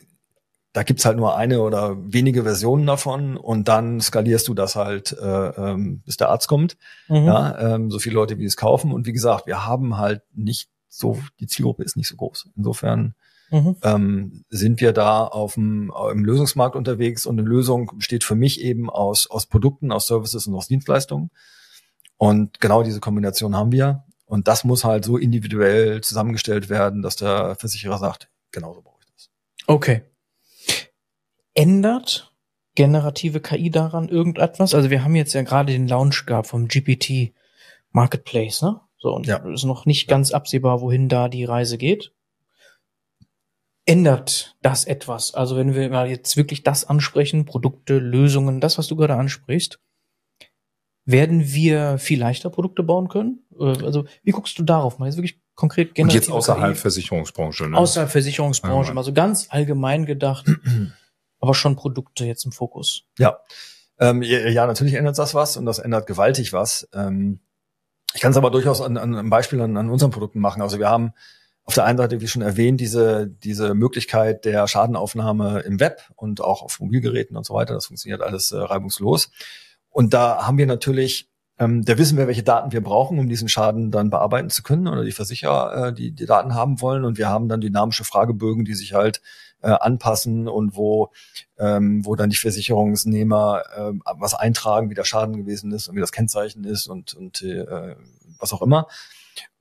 da gibt's halt nur eine oder wenige Versionen davon und dann skalierst du das halt, äh, ähm, bis der Arzt kommt. Mhm. Ja, ähm, so viele Leute, wie es kaufen. Und wie gesagt, wir haben halt nicht so, die Zielgruppe ist nicht so groß. Insofern mhm. ähm, sind wir da auf dem im Lösungsmarkt unterwegs und eine Lösung besteht für mich eben aus, aus Produkten, aus Services und aus Dienstleistungen. Und genau diese Kombination haben wir. Und das muss halt so individuell zusammengestellt werden, dass der Versicherer sagt, genauso brauche ich das. Okay. Ändert generative KI daran irgendetwas? Also wir haben jetzt ja gerade den Launch gehabt vom GPT Marketplace, ne? So, und ja. ist noch nicht ganz absehbar, wohin da die Reise geht. Ändert das etwas? Also wenn wir mal jetzt wirklich das ansprechen, Produkte, Lösungen, das, was du gerade ansprichst, werden wir viel leichter Produkte bauen können? Also wie guckst du darauf mal? Jetzt wirklich konkret Und jetzt außerhalb. Versicherungsbranche. Ne? Außerhalb Versicherungsbranche, ja, also ganz allgemein gedacht, aber schon Produkte jetzt im Fokus. Ja. Ähm, ja, natürlich ändert das was und das ändert gewaltig was. Ähm, ich kann es aber durchaus an, an einem Beispiel an, an unseren Produkten machen. Also wir haben auf der einen Seite, wie schon erwähnt, diese, diese Möglichkeit der Schadenaufnahme im Web und auch auf Mobilgeräten und so weiter. Das funktioniert alles äh, reibungslos. Und da haben wir natürlich, ähm, da wissen wir, welche Daten wir brauchen, um diesen Schaden dann bearbeiten zu können oder die Versicherer, äh, die die Daten haben wollen. Und wir haben dann dynamische Fragebögen, die sich halt äh, anpassen und wo, ähm, wo dann die Versicherungsnehmer äh, was eintragen, wie der Schaden gewesen ist und wie das Kennzeichen ist und, und äh, was auch immer,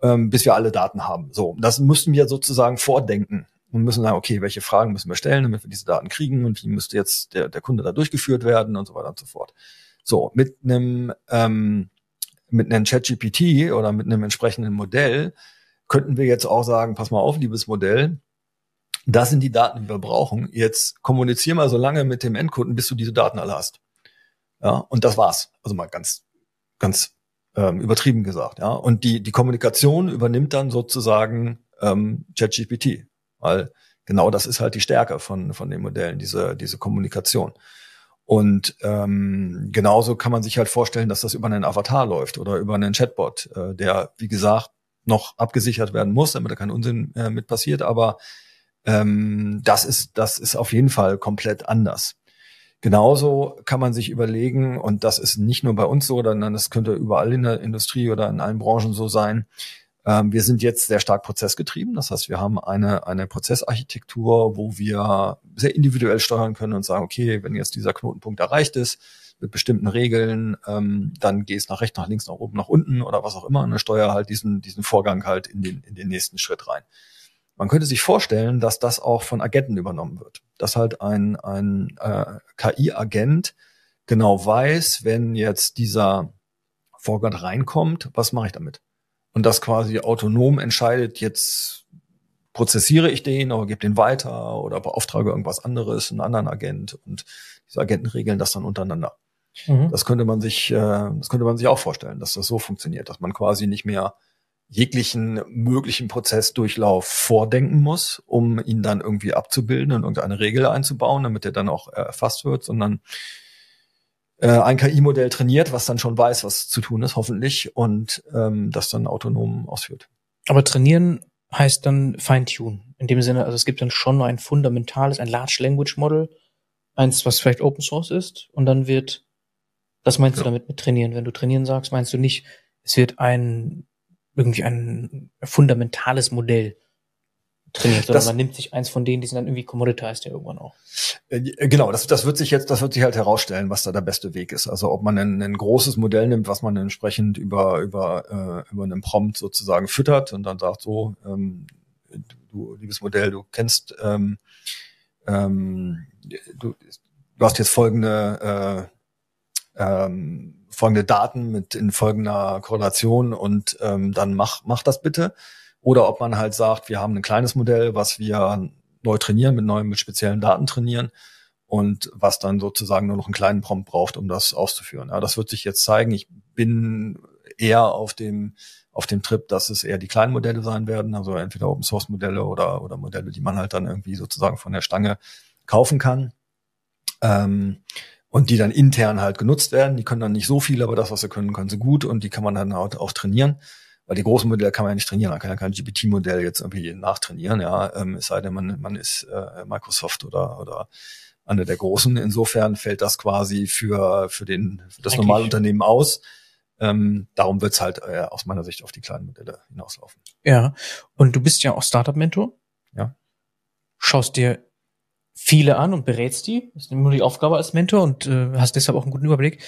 ähm, bis wir alle Daten haben. So, das müssten wir sozusagen vordenken und müssen sagen, okay, welche Fragen müssen wir stellen, damit wir diese Daten kriegen und wie müsste jetzt der, der Kunde da durchgeführt werden und so weiter und so fort. So, mit einem, ähm, mit einem ChatGPT oder mit einem entsprechenden Modell könnten wir jetzt auch sagen, pass mal auf, liebes Modell, das sind die Daten, die wir brauchen. Jetzt kommunizier mal so lange mit dem Endkunden, bis du diese Daten alle hast. Ja, und das war's. Also mal ganz, ganz ähm, übertrieben gesagt. Ja, und die die Kommunikation übernimmt dann sozusagen ähm, ChatGPT, weil genau das ist halt die Stärke von von den Modellen, diese diese Kommunikation. Und ähm, genauso kann man sich halt vorstellen, dass das über einen Avatar läuft oder über einen Chatbot, äh, der, wie gesagt, noch abgesichert werden muss, damit da kein Unsinn äh, mit passiert. Aber ähm, das ist, das ist auf jeden Fall komplett anders. Genauso kann man sich überlegen, und das ist nicht nur bei uns so, sondern das könnte überall in der Industrie oder in allen Branchen so sein, ähm, wir sind jetzt sehr stark prozessgetrieben. Das heißt, wir haben eine, eine Prozessarchitektur, wo wir sehr individuell steuern können und sagen, okay, wenn jetzt dieser Knotenpunkt erreicht ist, mit bestimmten Regeln, ähm, dann geh es nach rechts, nach links, nach oben, nach unten oder was auch immer und dann steuer halt diesen, diesen Vorgang halt in den, in den nächsten Schritt rein. Man könnte sich vorstellen, dass das auch von Agenten übernommen wird. Dass halt ein, ein äh, KI-Agent genau weiß, wenn jetzt dieser Vorgang reinkommt, was mache ich damit? Und das quasi autonom entscheidet, jetzt prozessiere ich den oder gebe den weiter oder beauftrage irgendwas anderes, einen anderen Agent und diese Agenten regeln das dann untereinander. Mhm. Das könnte man sich, äh, das könnte man sich auch vorstellen, dass das so funktioniert, dass man quasi nicht mehr jeglichen möglichen Prozessdurchlauf vordenken muss, um ihn dann irgendwie abzubilden und irgendeine Regel einzubauen, damit er dann auch erfasst wird, sondern äh, ein KI-Modell trainiert, was dann schon weiß, was zu tun ist, hoffentlich, und ähm, das dann autonom ausführt. Aber trainieren heißt dann Feintunen. In dem Sinne, also es gibt dann schon ein fundamentales, ein Large Language Model, eins, was vielleicht Open Source ist, und dann wird, das meinst ja. du damit mit trainieren? Wenn du trainieren sagst, meinst du nicht, es wird ein, irgendwie ein fundamentales Modell trainiert, sondern das, man nimmt sich eins von denen, die sind dann irgendwie commoditized ja irgendwann auch. Äh, genau, das, das wird sich jetzt, das wird sich halt herausstellen, was da der beste Weg ist. Also ob man ein, ein großes Modell nimmt, was man entsprechend über über äh, über einen Prompt sozusagen füttert und dann sagt so, ähm, du liebes Modell, du kennst ähm, ähm, du, du hast jetzt folgende äh, ähm, folgende Daten mit in folgender Korrelation und ähm, dann mach mach das bitte oder ob man halt sagt, wir haben ein kleines Modell, was wir neu trainieren, mit neuen, mit speziellen Daten trainieren und was dann sozusagen nur noch einen kleinen Prompt braucht, um das auszuführen. Ja, das wird sich jetzt zeigen. Ich bin eher auf dem auf dem Trip, dass es eher die kleinen Modelle sein werden, also entweder Open Source Modelle oder oder Modelle, die man halt dann irgendwie sozusagen von der Stange kaufen kann. Ähm, und die dann intern halt genutzt werden. Die können dann nicht so viel, aber das, was sie können, können sie gut und die kann man dann auch, auch trainieren. Weil die großen Modelle kann man ja nicht trainieren, man kann ja kein GPT-Modell jetzt irgendwie nachtrainieren, ja, ähm, es sei denn, man, man ist äh, Microsoft oder, oder eine der großen. Insofern fällt das quasi für, für den, für das normale Unternehmen aus. Ähm, darum wird's halt äh, aus meiner Sicht auf die kleinen Modelle hinauslaufen. Ja, und du bist ja auch Startup-Mentor. Ja. Schaust dir viele an und berätst die. Das ist nur die Aufgabe als Mentor und äh, hast deshalb auch einen guten Überblick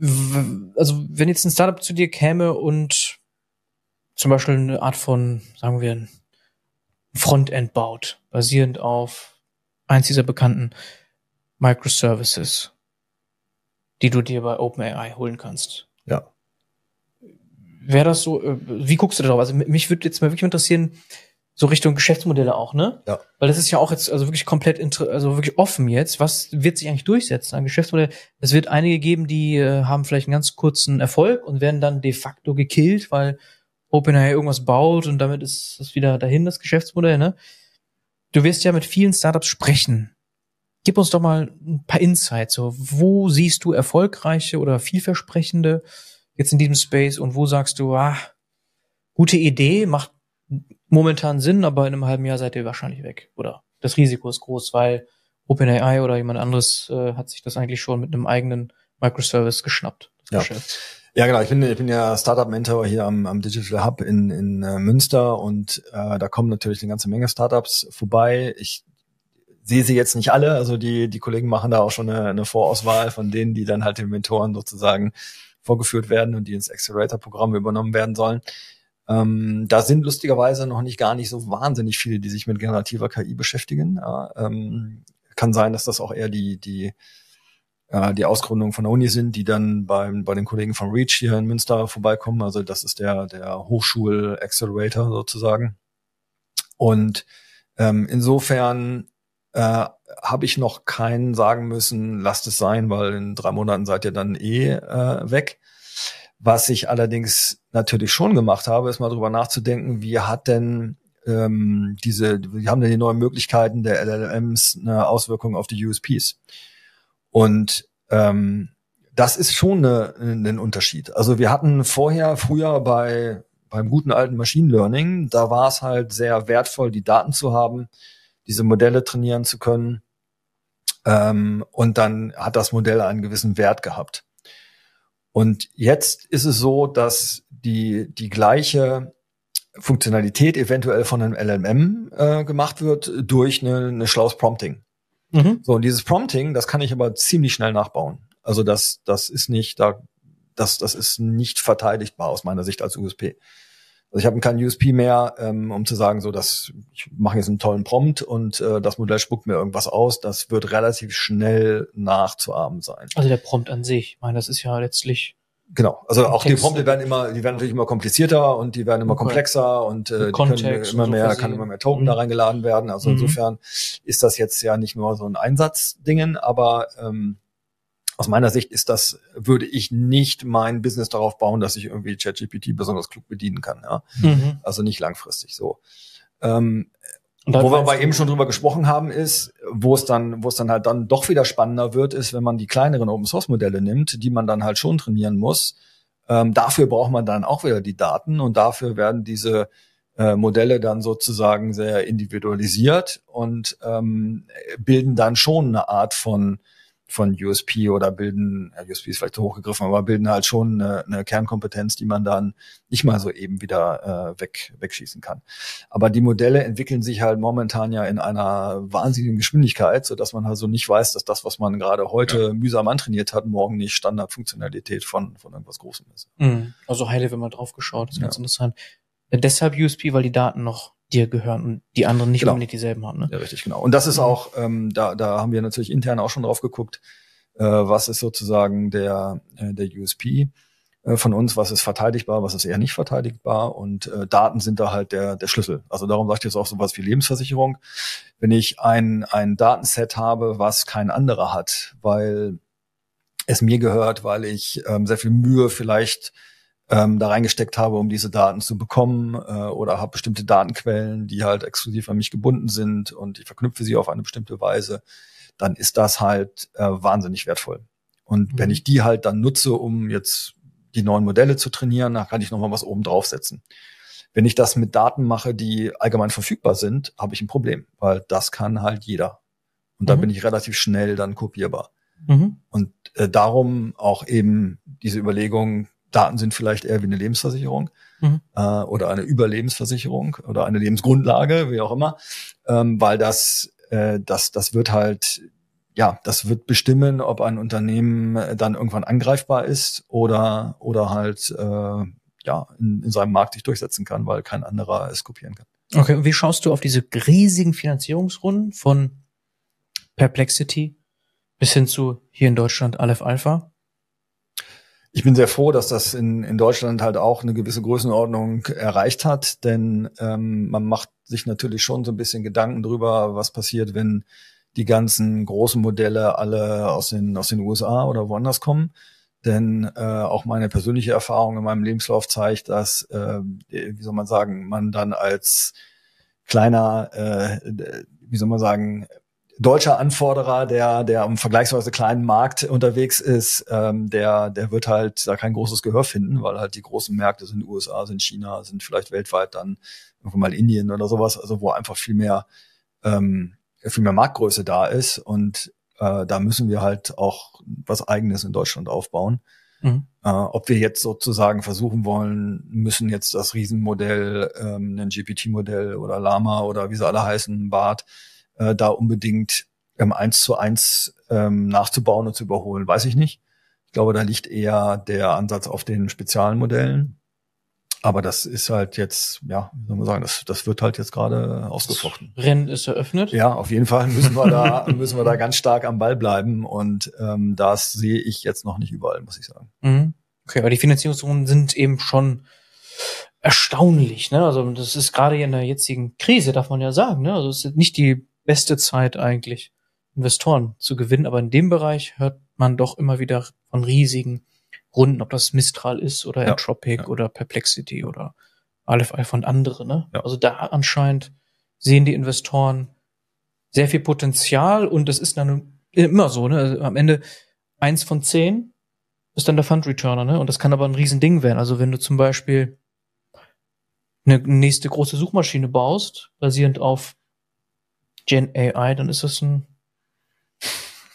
also wenn jetzt ein Startup zu dir käme und zum Beispiel eine Art von, sagen wir, ein Frontend baut, basierend auf eins dieser bekannten Microservices, die du dir bei OpenAI holen kannst. Ja. Wäre das so, äh, wie guckst du darauf? Also mich würde jetzt mal wirklich interessieren, so Richtung Geschäftsmodelle auch, ne? Ja. Weil das ist ja auch jetzt also wirklich komplett also wirklich offen jetzt. Was wird sich eigentlich durchsetzen an Geschäftsmodell? Es wird einige geben, die äh, haben vielleicht einen ganz kurzen Erfolg und werden dann de facto gekillt, weil OpenAI irgendwas baut und damit ist das wieder dahin das Geschäftsmodell, ne? Du wirst ja mit vielen Startups sprechen. Gib uns doch mal ein paar Insights. So, wo siehst du erfolgreiche oder vielversprechende jetzt in diesem Space und wo sagst du, ah, gute Idee, macht momentan Sinn, aber in einem halben Jahr seid ihr wahrscheinlich weg. Oder das Risiko ist groß, weil OpenAI oder jemand anderes äh, hat sich das eigentlich schon mit einem eigenen Microservice geschnappt. Ja. Ja, genau. Ich bin, ich bin ja Startup-Mentor hier am, am Digital Hub in, in äh, Münster und äh, da kommen natürlich eine ganze Menge Startups vorbei. Ich sehe sie jetzt nicht alle. Also die, die Kollegen machen da auch schon eine, eine Vorauswahl von denen, die dann halt den Mentoren sozusagen vorgeführt werden und die ins Accelerator-Programm übernommen werden sollen. Ähm, da sind lustigerweise noch nicht gar nicht so wahnsinnig viele, die sich mit generativer KI beschäftigen. Ja, ähm, kann sein, dass das auch eher die, die, äh, die Ausgründungen von der Uni sind, die dann beim, bei den Kollegen von Reach hier in Münster vorbeikommen. Also das ist der, der Hochschul-Accelerator sozusagen. Und ähm, insofern äh, habe ich noch keinen sagen müssen, lasst es sein, weil in drei Monaten seid ihr dann eh äh, weg. Was ich allerdings natürlich schon gemacht habe, ist mal drüber nachzudenken, wie hat denn ähm, diese, wie haben denn die neuen Möglichkeiten der LLMs eine Auswirkung auf die USPs? Und ähm, das ist schon eine, ein Unterschied. Also wir hatten vorher, früher bei beim guten alten Machine Learning, da war es halt sehr wertvoll, die Daten zu haben, diese Modelle trainieren zu können. Ähm, und dann hat das Modell einen gewissen Wert gehabt. Und jetzt ist es so, dass die, die gleiche Funktionalität eventuell von einem LLM äh, gemacht wird durch eine, eine schlaues Prompting. Mhm. So, und dieses Prompting, das kann ich aber ziemlich schnell nachbauen. Also das, das ist nicht, da, das, das ist nicht verteidigbar aus meiner Sicht als USP. Also ich habe keinen USP mehr, ähm, um zu sagen, so dass ich mache jetzt einen tollen Prompt und äh, das Modell spuckt mir irgendwas aus. Das wird relativ schnell nachzuahmen sein. Also der Prompt an sich, ich meine, das ist ja letztlich Genau, also auch die Prompte werden immer, die werden natürlich immer komplizierter und die werden immer okay. komplexer und äh, die können immer mehr, kann immer mehr Token mhm. da reingeladen werden. Also mhm. insofern ist das jetzt ja nicht nur so ein Einsatzdingen, aber ähm, aus meiner Sicht ist das, würde ich nicht mein Business darauf bauen, dass ich irgendwie ChatGPT besonders klug bedienen kann. Ja? Mhm. Also nicht langfristig so. Ähm, wo wir aber eben schon drüber gesprochen haben, ist, wo es dann, wo es dann halt dann doch wieder spannender wird, ist, wenn man die kleineren Open Source Modelle nimmt, die man dann halt schon trainieren muss. Ähm, dafür braucht man dann auch wieder die Daten und dafür werden diese äh, Modelle dann sozusagen sehr individualisiert und ähm, bilden dann schon eine Art von von USP oder bilden, ja, USP ist vielleicht zu hochgegriffen, aber bilden halt schon eine, eine Kernkompetenz, die man dann nicht mal so eben wieder äh, weg, wegschießen kann. Aber die Modelle entwickeln sich halt momentan ja in einer wahnsinnigen Geschwindigkeit, so dass man also nicht weiß, dass das, was man gerade heute ja. mühsam antrainiert hat, morgen nicht Standardfunktionalität von, von irgendwas Großem ist. Mhm. Also High-Level mal drauf geschaut, das ist ja. ganz interessant. Deshalb USP, weil die Daten noch dir gehören und die anderen nicht genau. unbedingt dieselben haben. Ne? Ja, richtig, genau. Und das ist auch, ähm, da, da haben wir natürlich intern auch schon drauf geguckt, äh, was ist sozusagen der, äh, der USP äh, von uns, was ist verteidigbar, was ist eher nicht verteidigbar und äh, Daten sind da halt der, der Schlüssel. Also darum sagt jetzt auch sowas wie Lebensversicherung. Wenn ich ein, ein Datenset habe, was kein anderer hat, weil es mir gehört, weil ich ähm, sehr viel Mühe vielleicht ähm, da reingesteckt habe, um diese Daten zu bekommen äh, oder habe bestimmte Datenquellen, die halt exklusiv an mich gebunden sind und ich verknüpfe sie auf eine bestimmte Weise, dann ist das halt äh, wahnsinnig wertvoll. Und mhm. wenn ich die halt dann nutze, um jetzt die neuen Modelle zu trainieren, dann kann ich nochmal was oben draufsetzen. Wenn ich das mit Daten mache, die allgemein verfügbar sind, habe ich ein Problem, weil das kann halt jeder. Und da mhm. bin ich relativ schnell dann kopierbar. Mhm. Und äh, darum auch eben diese Überlegung, Daten sind vielleicht eher wie eine Lebensversicherung mhm. äh, oder eine Überlebensversicherung oder eine Lebensgrundlage, wie auch immer, ähm, weil das, äh, das, das wird halt, ja, das wird bestimmen, ob ein Unternehmen äh, dann irgendwann angreifbar ist oder oder halt äh, ja in, in seinem Markt sich durchsetzen kann, weil kein anderer es kopieren kann. Okay, und wie schaust du auf diese riesigen Finanzierungsrunden von Perplexity bis hin zu hier in Deutschland Aleph Alpha? Ich bin sehr froh, dass das in, in Deutschland halt auch eine gewisse Größenordnung erreicht hat, denn ähm, man macht sich natürlich schon so ein bisschen Gedanken drüber, was passiert, wenn die ganzen großen Modelle alle aus den, aus den USA oder woanders kommen. Denn äh, auch meine persönliche Erfahrung in meinem Lebenslauf zeigt, dass, äh, wie soll man sagen, man dann als kleiner, äh, wie soll man sagen, deutscher Anforderer, der, der am vergleichsweise kleinen Markt unterwegs ist, ähm, der, der wird halt da kein großes Gehör finden, weil halt die großen Märkte sind USA, sind China, sind vielleicht weltweit dann irgendwann mal Indien oder sowas, also wo einfach viel mehr, ähm, viel mehr Marktgröße da ist und äh, da müssen wir halt auch was Eigenes in Deutschland aufbauen. Mhm. Äh, ob wir jetzt sozusagen versuchen wollen, müssen jetzt das Riesenmodell, ähm, ein GPT-Modell oder Lama oder wie sie alle heißen, BART, äh, da unbedingt ähm, eins zu eins ähm, nachzubauen und zu überholen, weiß ich nicht. Ich glaube, da liegt eher der Ansatz auf den Spezialmodellen. Aber das ist halt jetzt, ja, wie soll man sagen, das, das wird halt jetzt gerade ausgefochten. Das Rennen ist eröffnet. Ja, auf jeden Fall müssen wir da, müssen wir da ganz stark am Ball bleiben. Und ähm, das sehe ich jetzt noch nicht überall, muss ich sagen. Mhm. Okay, aber die Finanzierungsrunden sind eben schon erstaunlich. Ne? Also das ist gerade in der jetzigen Krise, darf man ja sagen. Ne? Also es ist nicht die beste Zeit eigentlich, Investoren zu gewinnen. Aber in dem Bereich hört man doch immer wieder von riesigen Runden, ob das Mistral ist oder ja, Entropic ja. oder Perplexity oder Aleph Alpha und andere. Ne? Ja. Also da anscheinend sehen die Investoren sehr viel Potenzial und das ist dann immer so. Ne? Also am Ende eins von zehn ist dann der Fund Returner, ne? Und das kann aber ein Riesending werden. Also wenn du zum Beispiel eine nächste große Suchmaschine baust, basierend auf Gen AI, dann ist das ein,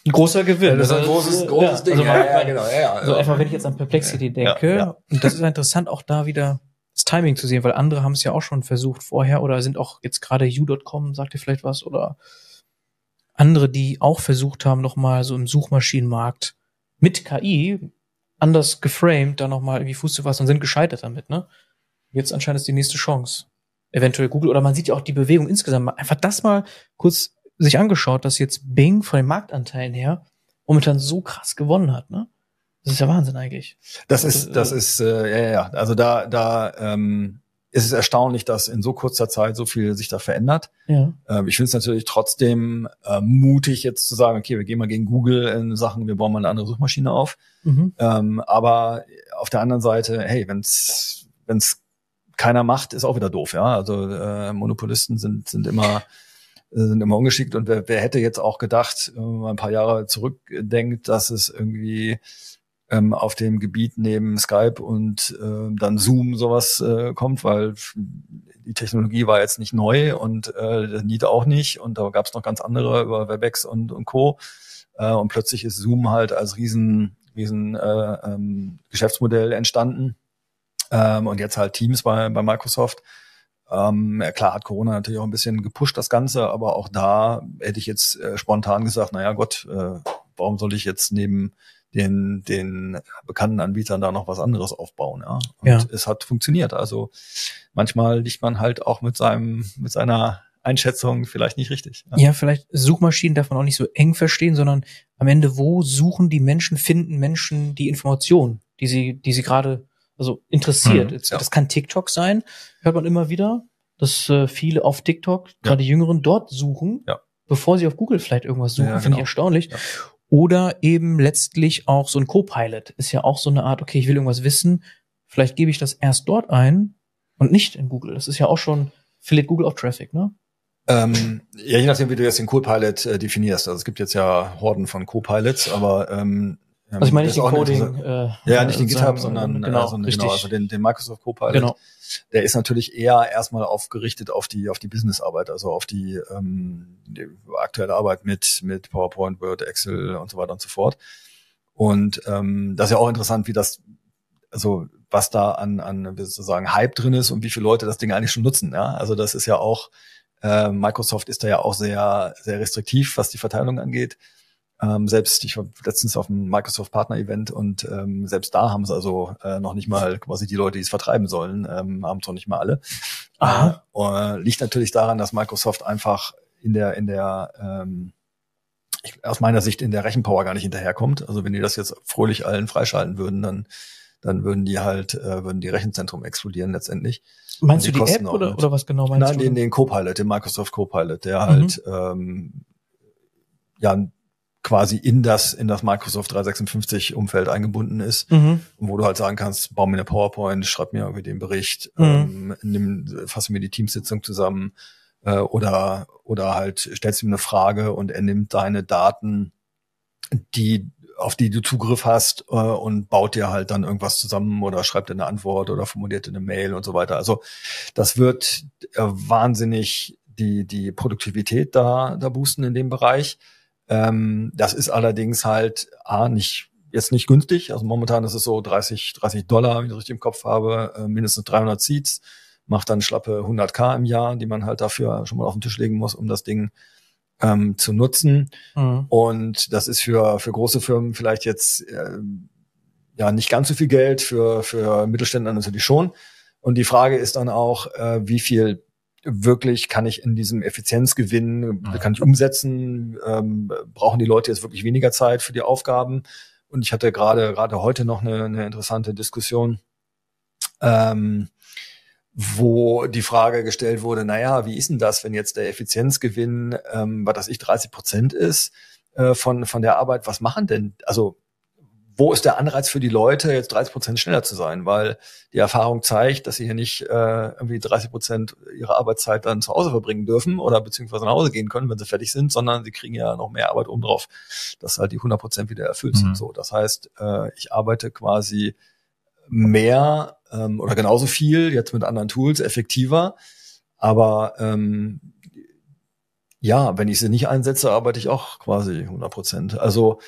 ein großer Gewinn. Ja, das ist ein großes, großes ja, Ding. Also ja, ja, genau. Ja, also so einfach, wenn ich jetzt an Perplexity denke, ja, und das ist interessant, auch da wieder das Timing zu sehen, weil andere haben es ja auch schon versucht vorher oder sind auch jetzt gerade u.com, sagt ihr vielleicht was, oder andere, die auch versucht haben, nochmal so im Suchmaschinenmarkt mit KI anders geframed, da nochmal irgendwie Fuß zu fassen und sind gescheitert damit, ne? Jetzt anscheinend ist die nächste Chance eventuell Google oder man sieht ja auch die Bewegung insgesamt. Einfach das mal kurz sich angeschaut, dass jetzt Bing von den Marktanteilen her momentan so krass gewonnen hat, ne? Das ist ja Wahnsinn eigentlich. Das ist, also, das ist, äh, ja, ja, also da, da ähm, ist es erstaunlich, dass in so kurzer Zeit so viel sich da verändert. Ja. Ähm, ich finde es natürlich trotzdem äh, mutig, jetzt zu sagen, okay, wir gehen mal gegen Google in Sachen, wir bauen mal eine andere Suchmaschine auf. Mhm. Ähm, aber auf der anderen Seite, hey, wenn es wenn's keiner macht, ist auch wieder doof, ja. Also äh, Monopolisten sind sind immer sind immer ungeschickt und wer, wer hätte jetzt auch gedacht, wenn man ein paar Jahre zurückdenkt, dass es irgendwie ähm, auf dem Gebiet neben Skype und äh, dann Zoom sowas äh, kommt, weil die Technologie war jetzt nicht neu und äh, der Need auch nicht und da gab es noch ganz andere über Webex und, und Co. Äh, und plötzlich ist Zoom halt als riesen, riesen äh, ähm, Geschäftsmodell entstanden ähm, und jetzt halt Teams bei, bei Microsoft. Ähm, ja, klar hat Corona natürlich auch ein bisschen gepusht das Ganze, aber auch da hätte ich jetzt äh, spontan gesagt, naja Gott, äh, warum soll ich jetzt neben den, den bekannten Anbietern da noch was anderes aufbauen. Ja? Und ja. es hat funktioniert. Also manchmal liegt man halt auch mit seinem, mit seiner Einschätzung vielleicht nicht richtig. Ja. ja, vielleicht Suchmaschinen darf man auch nicht so eng verstehen, sondern am Ende, wo suchen die Menschen, finden Menschen die Informationen, die sie, die sie gerade also interessiert. Mhm, ja. Das kann TikTok sein, hört man immer wieder, dass äh, viele auf TikTok, gerade die Jüngeren, dort suchen, ja. bevor sie auf Google vielleicht irgendwas suchen, ja, finde ich genau. erstaunlich. Ja. Oder eben letztlich auch so ein Co-Pilot ist ja auch so eine Art, okay, ich will irgendwas wissen, vielleicht gebe ich das erst dort ein und nicht in Google. Das ist ja auch schon, verliert Google auch Traffic, ne? Ähm, ja, je nachdem, wie du jetzt den Co-Pilot äh, definierst. Also es gibt jetzt ja Horden von Co-Pilots, aber ähm, also ich meine nicht den Coding. Äh, ja, nicht den GitHub, sondern genau, also, genau, also den, den Microsoft Copilot. Genau. Der ist natürlich eher erstmal aufgerichtet auf die auf die Businessarbeit, also auf die, ähm, die aktuelle Arbeit mit mit PowerPoint, Word, Excel und so weiter und so fort. Und ähm, das ist ja auch interessant, wie das, also was da an an sozusagen Hype drin ist und wie viele Leute das Ding eigentlich schon nutzen. Ja, also das ist ja auch äh, Microsoft ist da ja auch sehr sehr restriktiv, was die Verteilung angeht. Ähm, selbst, ich war letztens auf einem Microsoft Partner Event und ähm, selbst da haben sie also äh, noch nicht mal quasi die Leute, die es vertreiben sollen, ähm, haben es noch nicht mal alle. Aha. Äh, liegt natürlich daran, dass Microsoft einfach in der, in der, ähm, ich, aus meiner Sicht in der Rechenpower gar nicht hinterherkommt. Also wenn die das jetzt fröhlich allen freischalten würden, dann dann würden die halt, äh, würden die Rechenzentrum explodieren letztendlich. Meinst du die App oder, oder was genau meinst Nein, du? Nein, den, den Copilot, den Microsoft Copilot, der mhm. halt ähm, ja quasi in das, in das Microsoft 356 Umfeld eingebunden ist, mhm. wo du halt sagen kannst, bau mir eine PowerPoint, schreib mir irgendwie den Bericht, mhm. ähm, nimm, fasse mir die Teamsitzung zusammen, äh, oder, oder halt stellst ihm eine Frage und er nimmt deine Daten, die, auf die du Zugriff hast, äh, und baut dir halt dann irgendwas zusammen oder schreibt dir eine Antwort oder formuliert dir eine Mail und so weiter. Also, das wird äh, wahnsinnig die, die Produktivität da, da boosten in dem Bereich. Ähm, das ist allerdings halt A, nicht jetzt nicht günstig. Also momentan ist es so 30, 30 Dollar, wenn ich das richtig im Kopf habe, äh, mindestens 300 Seats, macht dann schlappe 100k im Jahr, die man halt dafür schon mal auf den Tisch legen muss, um das Ding ähm, zu nutzen. Mhm. Und das ist für, für große Firmen vielleicht jetzt äh, ja nicht ganz so viel Geld, für, für Mittelständler natürlich schon. Und die Frage ist dann auch, äh, wie viel wirklich kann ich in diesem Effizienzgewinn, mhm. kann ich umsetzen, ähm, brauchen die Leute jetzt wirklich weniger Zeit für die Aufgaben. Und ich hatte gerade gerade heute noch eine, eine interessante Diskussion, ähm, wo die Frage gestellt wurde, naja, wie ist denn das, wenn jetzt der Effizienzgewinn, ähm, was das ich, 30 Prozent ist äh, von, von der Arbeit, was machen denn, also wo ist der Anreiz für die Leute, jetzt 30 Prozent schneller zu sein? Weil die Erfahrung zeigt, dass sie hier nicht äh, irgendwie 30 Prozent ihrer Arbeitszeit dann zu Hause verbringen dürfen oder beziehungsweise nach Hause gehen können, wenn sie fertig sind, sondern sie kriegen ja noch mehr Arbeit oben drauf, dass halt die 100 Prozent wieder erfüllt mhm. sind. So, das heißt, äh, ich arbeite quasi mehr ähm, oder genauso viel jetzt mit anderen Tools effektiver, aber ähm, ja, wenn ich sie nicht einsetze, arbeite ich auch quasi 100 Prozent. Also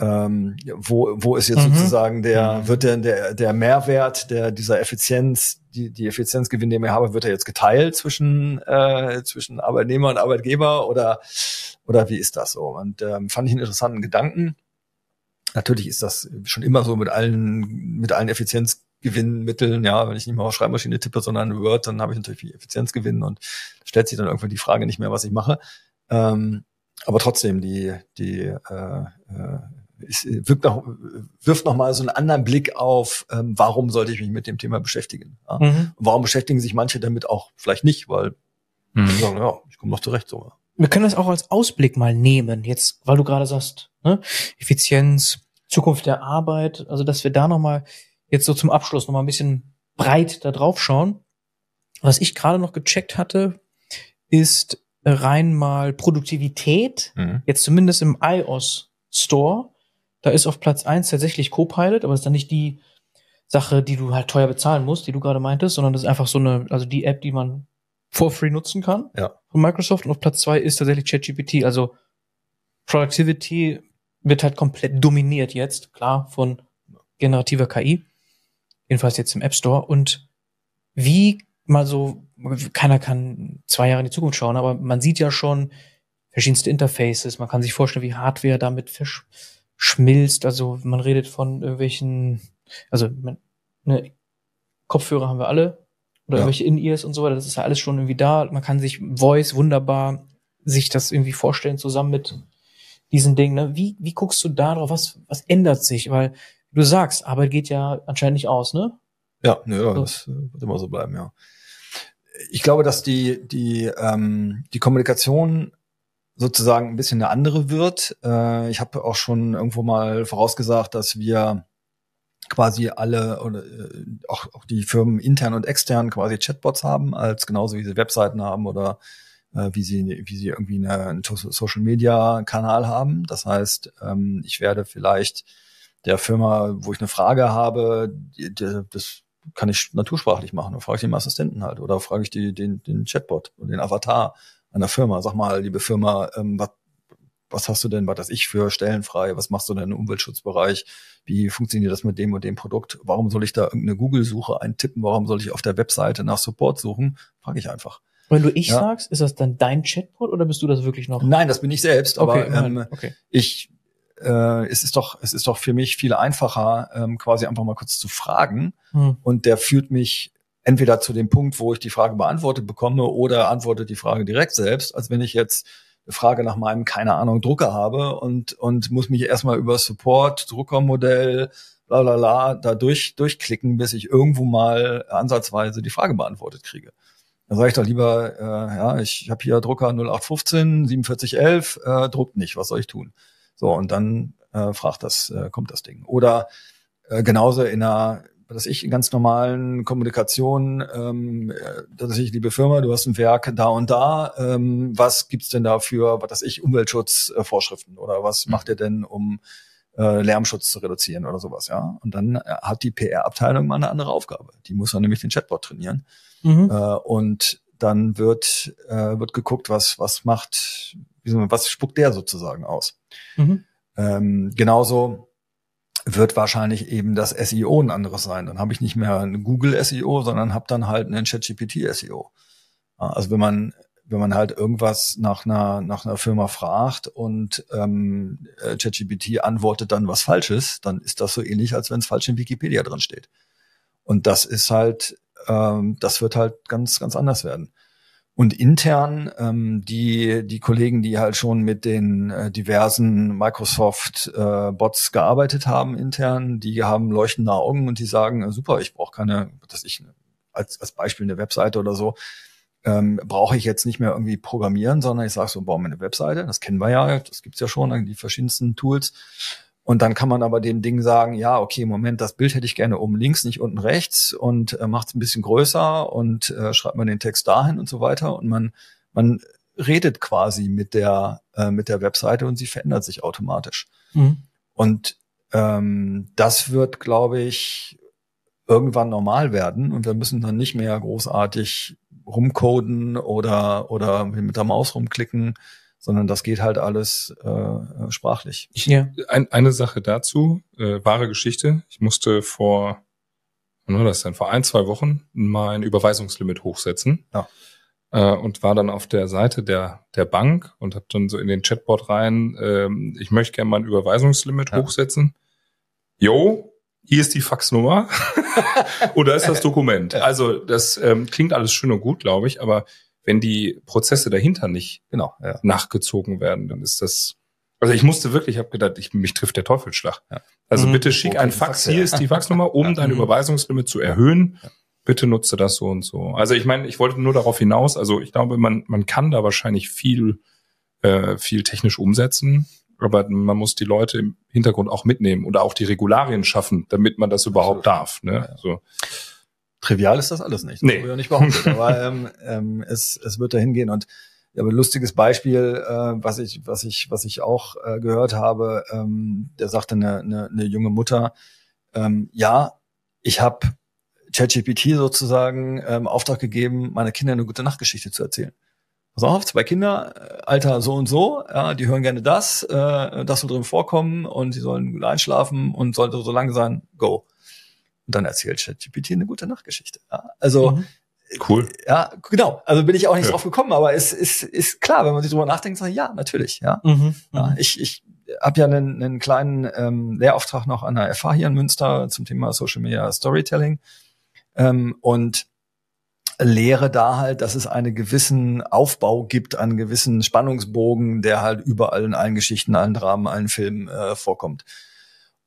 ähm, wo, wo ist jetzt mhm. sozusagen der, mhm. wird denn der, der Mehrwert der, dieser Effizienz, die, die Effizienzgewinn, den wir haben, wird er jetzt geteilt zwischen, äh, zwischen Arbeitnehmer und Arbeitgeber oder, oder wie ist das so? Und ähm, fand ich einen interessanten Gedanken. Natürlich ist das schon immer so mit allen, mit allen Effizienzgewinnmitteln, ja, wenn ich nicht mehr auf Schreibmaschine tippe, sondern Word, dann habe ich natürlich viel Effizienzgewinn und stellt sich dann irgendwann die Frage nicht mehr, was ich mache. Ähm, aber trotzdem, die, die äh, äh, es wirkt noch, wirft noch mal so einen anderen Blick auf, ähm, warum sollte ich mich mit dem Thema beschäftigen? Ja? Mhm. warum beschäftigen sich manche damit auch vielleicht nicht, weil mhm. sagen, ja, ich komme noch zurecht so. Wir können das auch als Ausblick mal nehmen, jetzt, weil du gerade sagst, ne? Effizienz, Zukunft der Arbeit, also dass wir da noch mal jetzt so zum Abschluss noch mal ein bisschen breit da drauf schauen. Was ich gerade noch gecheckt hatte, ist rein mal Produktivität, mhm. jetzt zumindest im iOS Store. Da ist auf Platz eins tatsächlich Copilot, aber das ist dann nicht die Sache, die du halt teuer bezahlen musst, die du gerade meintest, sondern das ist einfach so eine, also die App, die man for free nutzen kann ja. von Microsoft. Und auf Platz zwei ist tatsächlich ChatGPT. Also Productivity wird halt komplett dominiert jetzt, klar, von generativer KI. Jedenfalls jetzt im App Store. Und wie mal so, keiner kann zwei Jahre in die Zukunft schauen, aber man sieht ja schon verschiedenste Interfaces. Man kann sich vorstellen, wie Hardware damit verschmilzt. Also man redet von irgendwelchen, also man, ne, Kopfhörer haben wir alle oder ja. irgendwelche In-Ears und so weiter. Das ist ja alles schon irgendwie da. Man kann sich Voice wunderbar sich das irgendwie vorstellen zusammen mit diesen Dingen. Ne? Wie, wie guckst du da drauf? Was, was ändert sich? Weil du sagst, Arbeit geht ja anscheinend nicht aus, ne? Ja, ja, so. das wird immer so bleiben, ja ich glaube, dass die, die, ähm, die Kommunikation sozusagen ein bisschen eine andere wird. Äh, ich habe auch schon irgendwo mal vorausgesagt, dass wir quasi alle oder äh, auch, auch die Firmen intern und extern quasi Chatbots haben, als genauso wie sie Webseiten haben oder äh, wie sie wie sie irgendwie eine, einen Social Media Kanal haben. Das heißt, ähm, ich werde vielleicht der Firma, wo ich eine Frage habe, die, die, das kann ich natursprachlich machen. Dann frage ich den Assistenten halt oder frage ich die, den, den Chatbot oder den Avatar einer Firma. Sag mal, liebe Firma, ähm, was, was hast du denn, was das ich für Stellen frei? Was machst du denn im Umweltschutzbereich? Wie funktioniert das mit dem und dem Produkt? Warum soll ich da irgendeine Google-Suche eintippen? Warum soll ich auf der Webseite nach Support suchen? Frage ich einfach. Wenn du ich ja. sagst, ist das dann dein Chatbot oder bist du das wirklich noch? Nein, das bin ich selbst, aber okay, ähm, okay. ich äh, es ist doch, es ist doch für mich viel einfacher, ähm, quasi einfach mal kurz zu fragen. Hm. Und der führt mich entweder zu dem Punkt, wo ich die Frage beantwortet bekomme oder antwortet die Frage direkt selbst, als wenn ich jetzt eine Frage nach meinem, keine Ahnung, Drucker habe und, und muss mich erstmal über Support, Druckermodell, bla bla bla, da durch, durchklicken, bis ich irgendwo mal ansatzweise die Frage beantwortet kriege. Dann sage ich doch lieber, äh, ja, ich habe hier Drucker 0815, 4711, äh, druckt nicht, was soll ich tun? So, und dann äh, fragt das, äh, kommt das Ding. Oder äh, genauso in einer, dass ich in ganz normalen Kommunikation, ähm, äh, dass ich, liebe Firma, du hast ein Werk da und da, ähm, was gibt's denn da für, was weiß ich, Umweltschutzvorschriften oder was mhm. macht ihr denn, um äh, Lärmschutz zu reduzieren oder sowas, ja. Und dann äh, hat die PR-Abteilung mal eine andere Aufgabe. Die muss dann nämlich den Chatbot trainieren. Mhm. Äh, und dann wird, äh, wird geguckt, was, was macht, was spuckt der sozusagen aus. Mhm. Ähm, genauso wird wahrscheinlich eben das SEO ein anderes sein. Dann habe ich nicht mehr ein Google SEO, sondern habe dann halt einen ChatGPT SEO. Also wenn man wenn man halt irgendwas nach einer nach einer Firma fragt und ähm, äh, ChatGPT antwortet dann was Falsches, dann ist das so ähnlich, als wenn es falsch in Wikipedia drin steht. Und das ist halt, ähm, das wird halt ganz ganz anders werden. Und intern ähm, die die Kollegen, die halt schon mit den äh, diversen Microsoft äh, gearbeitet haben intern, die haben leuchtende Augen und die sagen äh, super, ich brauche keine, dass ich als als Beispiel eine Webseite oder so ähm, brauche ich jetzt nicht mehr irgendwie programmieren, sondern ich sage so, baue mir eine Webseite, das kennen wir ja, das gibt's ja schon, die verschiedensten Tools und dann kann man aber dem Ding sagen, ja, okay, Moment, das Bild hätte ich gerne oben links, nicht unten rechts und äh, macht es ein bisschen größer und äh, schreibt man den Text dahin und so weiter. Und man, man redet quasi mit der, äh, mit der Webseite und sie verändert sich automatisch. Mhm. Und ähm, das wird, glaube ich, irgendwann normal werden und wir müssen dann nicht mehr großartig rumcoden oder, oder mit der Maus rumklicken, sondern das geht halt alles äh, sprachlich. Ja. Ein, eine Sache dazu, äh, wahre Geschichte. Ich musste vor, wann war das denn, vor ein, zwei Wochen mein Überweisungslimit hochsetzen. Ja. Äh, und war dann auf der Seite der, der Bank und habe dann so in den Chatbot rein, ähm, ich möchte gerne mein Überweisungslimit ja. hochsetzen. Jo, hier ist die Faxnummer oder ist das Dokument? Also das ähm, klingt alles schön und gut, glaube ich, aber wenn die Prozesse dahinter nicht genau, ja. nachgezogen werden, dann ist das Also ich musste wirklich, ich habe gedacht, ich, mich trifft der Teufelsschlag. Ja. Also mhm. bitte schick ein Fax, hier ist die Faxnummer, um dein mhm. Überweisungslimit zu erhöhen. Bitte nutze das so und so. Also ich meine, ich wollte nur darauf hinaus, also ich glaube, man, man kann da wahrscheinlich viel, äh, viel technisch umsetzen, aber man muss die Leute im Hintergrund auch mitnehmen oder auch die Regularien schaffen, damit man das überhaupt darf. Ne? So. Trivial ist das alles nicht. Das nee. Ich nicht behauptet. aber ähm, ähm, es, es wird dahin gehen und aber lustiges Beispiel, äh, was ich, was ich, was ich auch äh, gehört habe, ähm, der sagte eine, eine, eine junge Mutter, ähm, ja, ich habe ChatGPT sozusagen ähm, Auftrag gegeben, meine Kinder eine gute Nachtgeschichte zu erzählen. Pass auf, zwei Kinder, äh, Alter so und so, ja, die hören gerne das, äh, das soll drin vorkommen und sie sollen gut einschlafen und sollte so lange sein, go. Und dann erzählt ChatGPT eine gute Nachtgeschichte. Ja? Also mhm. Cool. Ja, genau. Also bin ich auch nicht ja. drauf gekommen, aber es ist, ist klar, wenn man sich drüber nachdenkt, sagt, ja, natürlich, ja. Mhm, ja mhm. ich ich habe ja einen, einen kleinen ähm, Lehrauftrag noch an der FH hier in Münster zum Thema Social Media Storytelling ähm, und lehre da halt, dass es einen gewissen Aufbau gibt, einen gewissen Spannungsbogen, der halt überall in allen Geschichten, allen Dramen, allen Filmen äh, vorkommt.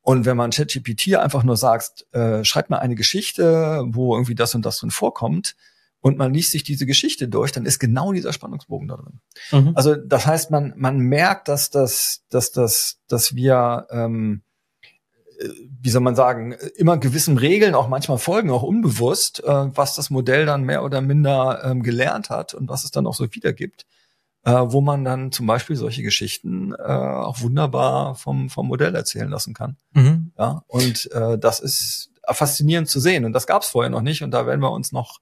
Und wenn man ChatGPT einfach nur sagt, äh, schreib mal eine Geschichte, wo irgendwie das und das drin vorkommt, und man liest sich diese Geschichte durch, dann ist genau dieser Spannungsbogen da drin. Mhm. Also das heißt, man man merkt, dass das dass das dass wir ähm, äh, wie soll man sagen, immer gewissen Regeln auch manchmal folgen, auch unbewusst, äh, was das Modell dann mehr oder minder ähm, gelernt hat und was es dann auch so wiedergibt, äh, wo man dann zum Beispiel solche Geschichten äh, auch wunderbar vom, vom Modell erzählen lassen kann. Mhm. Ja, und äh, das ist faszinierend zu sehen und das gab es vorher noch nicht und da werden wir uns noch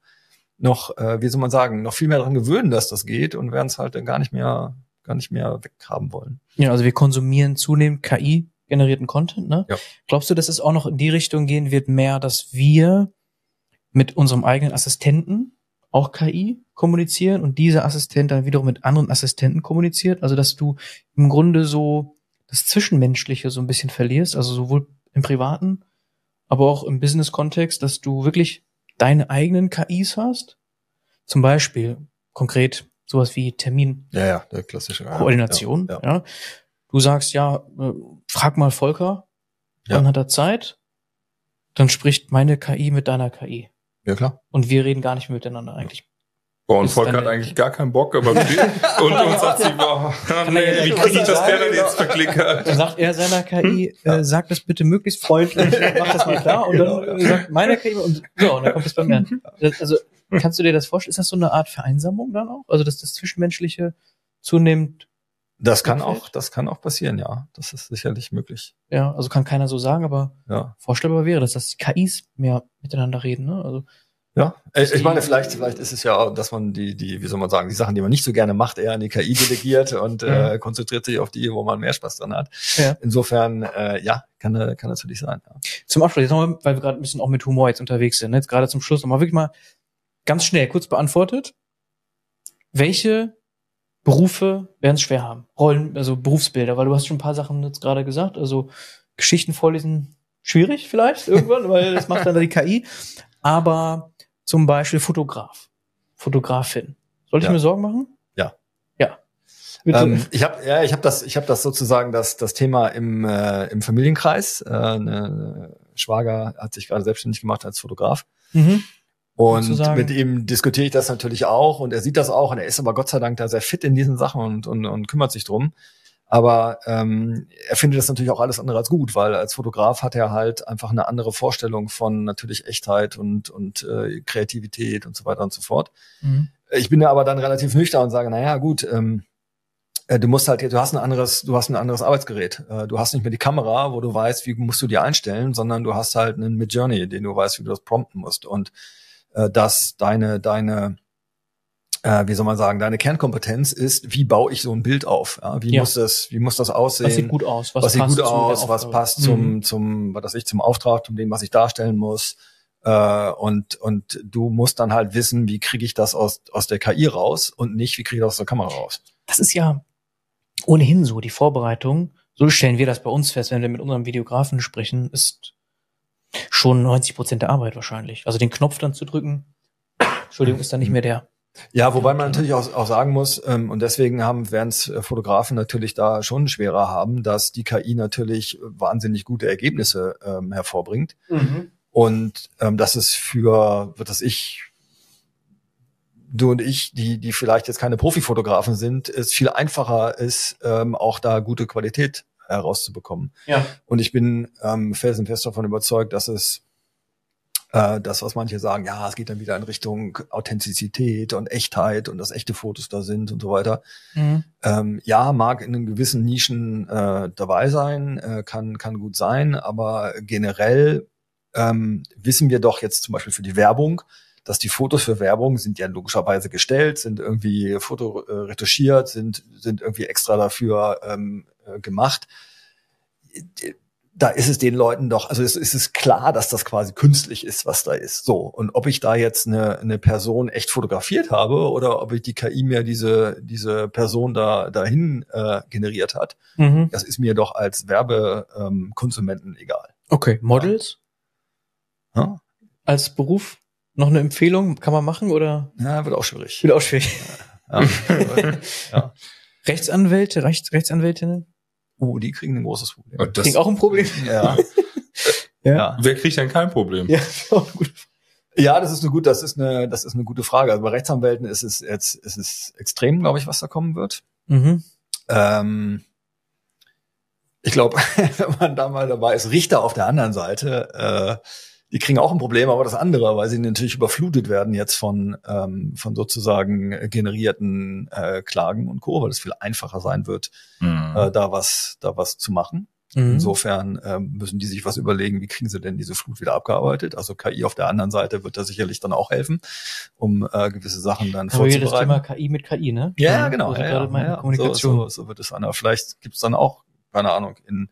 noch, äh, wie soll man sagen, noch viel mehr daran gewöhnen, dass das geht und werden es halt dann gar nicht mehr, gar nicht mehr weghaben wollen. Ja, also wir konsumieren zunehmend KI generierten Content, ne? Ja. Glaubst du, dass es auch noch in die Richtung gehen wird, mehr, dass wir mit unserem eigenen Assistenten auch KI kommunizieren und dieser Assistent dann wiederum mit anderen Assistenten kommuniziert? Also, dass du im Grunde so das Zwischenmenschliche so ein bisschen verlierst, also sowohl im privaten, aber auch im Business-Kontext, dass du wirklich deine eigenen KIs hast. Zum Beispiel konkret sowas wie Termin. Ja, ja, der klassische. Koordination. Ja, ja. ja. Du sagst ja, äh, frag mal Volker, ja. dann hat er Zeit. Dann spricht meine KI mit deiner KI. Ja, klar. Und wir reden gar nicht mehr miteinander eigentlich. Boah, und Volker hat eigentlich gar keinen Bock, aber und uns sagt sie, boah, nee, wie kriege ich das denn jetzt verklickert? Dann sagt er seiner KI, äh, sag das bitte möglichst freundlich, mach das mal klar. Und dann genau. sagt meine KI, und, so, und dann kommt es bei mir an. Also, kannst du dir das vorstellen? Ist das so eine Art Vereinsamung dann auch? Also, dass das Zwischenmenschliche zunehmend das kann auch, das kann auch passieren, ja. Das ist sicherlich möglich. Ja, also kann keiner so sagen, aber ja. vorstellbar wäre das, dass die KIs mehr miteinander reden, ne? Also ja, ich meine, vielleicht, vielleicht ist es ja auch, dass man die, die, wie soll man sagen, die Sachen, die man nicht so gerne macht, eher an die KI delegiert und ja. äh, konzentriert sich auf die, wo man mehr Spaß dran hat. Ja. Insofern, äh, ja, kann, kann natürlich sein. Ja. Zum Abschluss, jetzt nochmal, weil wir gerade ein bisschen auch mit Humor jetzt unterwegs sind, ne? jetzt gerade zum Schluss nochmal wirklich mal ganz schnell kurz beantwortet. Welche Berufe werden es schwer haben? Rollen, also Berufsbilder, weil du hast schon ein paar Sachen jetzt gerade gesagt, also Geschichten vorlesen, schwierig vielleicht irgendwann, weil das macht dann die KI. Aber zum Beispiel Fotograf, Fotografin. Sollte ja. ich mir Sorgen machen? Ja. Ja. Ähm, ich habe ja, ich habe das, ich habe das sozusagen das das Thema im äh, im Familienkreis. Äh, eine Schwager hat sich gerade selbstständig gemacht als Fotograf. Mhm. Und mit ihm diskutiere ich das natürlich auch und er sieht das auch und er ist aber Gott sei Dank da sehr fit in diesen Sachen und, und, und kümmert sich drum. Aber ähm, er findet das natürlich auch alles andere als gut, weil als Fotograf hat er halt einfach eine andere Vorstellung von natürlich Echtheit und, und äh, Kreativität und so weiter und so fort. Mhm. Ich bin ja aber dann relativ nüchtern und sage, naja, gut, ähm, äh, du musst halt, du hast ein anderes, du hast ein anderes Arbeitsgerät. Äh, du hast nicht mehr die Kamera, wo du weißt, wie musst du die einstellen, sondern du hast halt einen Midjourney, den du weißt, wie du das prompten musst und äh, dass deine, deine äh, wie soll man sagen, deine Kernkompetenz ist, wie baue ich so ein Bild auf? Ja? Wie ja. muss das, wie muss das aussehen? Was sieht gut aus? Was, was sieht gut aus? Was passt zum, mhm. zum, was ich, zum Auftrag, zum dem, was ich darstellen muss? Äh, und und du musst dann halt wissen, wie kriege ich das aus aus der KI raus und nicht, wie kriege ich das aus der Kamera raus? Das ist ja ohnehin so die Vorbereitung. So stellen wir das bei uns fest, wenn wir mit unserem Videografen sprechen, ist schon 90 Prozent der Arbeit wahrscheinlich. Also den Knopf dann zu drücken, Entschuldigung, ist dann nicht mehr der Ja, wobei man natürlich auch, auch sagen muss, ähm, und deswegen haben, werden es äh, Fotografen natürlich da schon schwerer haben, dass die KI natürlich wahnsinnig gute Ergebnisse ähm, hervorbringt. Mhm. Und ähm, das ist für, wird das ich, du und ich, die, die vielleicht jetzt keine Profifotografen sind, es viel einfacher ist, ähm, auch da gute Qualität herauszubekommen. Ja. Und ich bin ähm, felsenfest davon überzeugt, dass es äh, das, was manche sagen, ja, es geht dann wieder in Richtung Authentizität und Echtheit und dass echte Fotos da sind und so weiter. Mhm. Ähm, ja, mag in gewissen Nischen äh, dabei sein, äh, kann, kann gut sein, aber generell ähm, wissen wir doch jetzt zum Beispiel für die Werbung, dass die Fotos für Werbung sind ja logischerweise gestellt, sind irgendwie foto äh, sind, sind irgendwie extra dafür ähm, äh, gemacht da ist es den Leuten doch, also es, es ist klar, dass das quasi künstlich ist, was da ist. So. Und ob ich da jetzt eine, eine Person echt fotografiert habe oder ob ich die KI mir diese, diese Person da dahin äh, generiert hat, mhm. das ist mir doch als Werbekonsumenten ähm, egal. Okay, Models? Ja. Als Beruf noch eine Empfehlung? Kann man machen oder? Ja, wird auch schwierig. Wird auch schwierig. Ja. ja. Rechtsanwälte, Rechts, Rechtsanwältinnen? Oh, die kriegen ein großes Problem. Das kriegen auch ein Problem. Ja. ja. Wer kriegt denn kein Problem? Ja, gut. Ja, das ist eine gut, das ist eine, das ist eine gute Frage. Also bei Rechtsanwälten ist es jetzt, ist es extrem, glaube ich, was da kommen wird. Mhm. Ähm, ich glaube, wenn man da mal dabei ist, Richter auf der anderen Seite, äh, die kriegen auch ein Problem, aber das andere, weil sie natürlich überflutet werden jetzt von, ähm, von sozusagen generierten äh, Klagen und Co., weil es viel einfacher sein wird, mhm. äh, da was, da was zu machen. Mhm. Insofern äh, müssen die sich was überlegen, wie kriegen sie denn diese Flut wieder abgearbeitet. Also KI auf der anderen Seite wird da sicherlich dann auch helfen, um äh, gewisse Sachen dann Aber vorzubereiten. das Thema KI mit KI, ne? Ja, genau. Also ja, ja, ja. Kommunikation. So, so, so wird es an. Vielleicht gibt's dann auch, keine Ahnung, in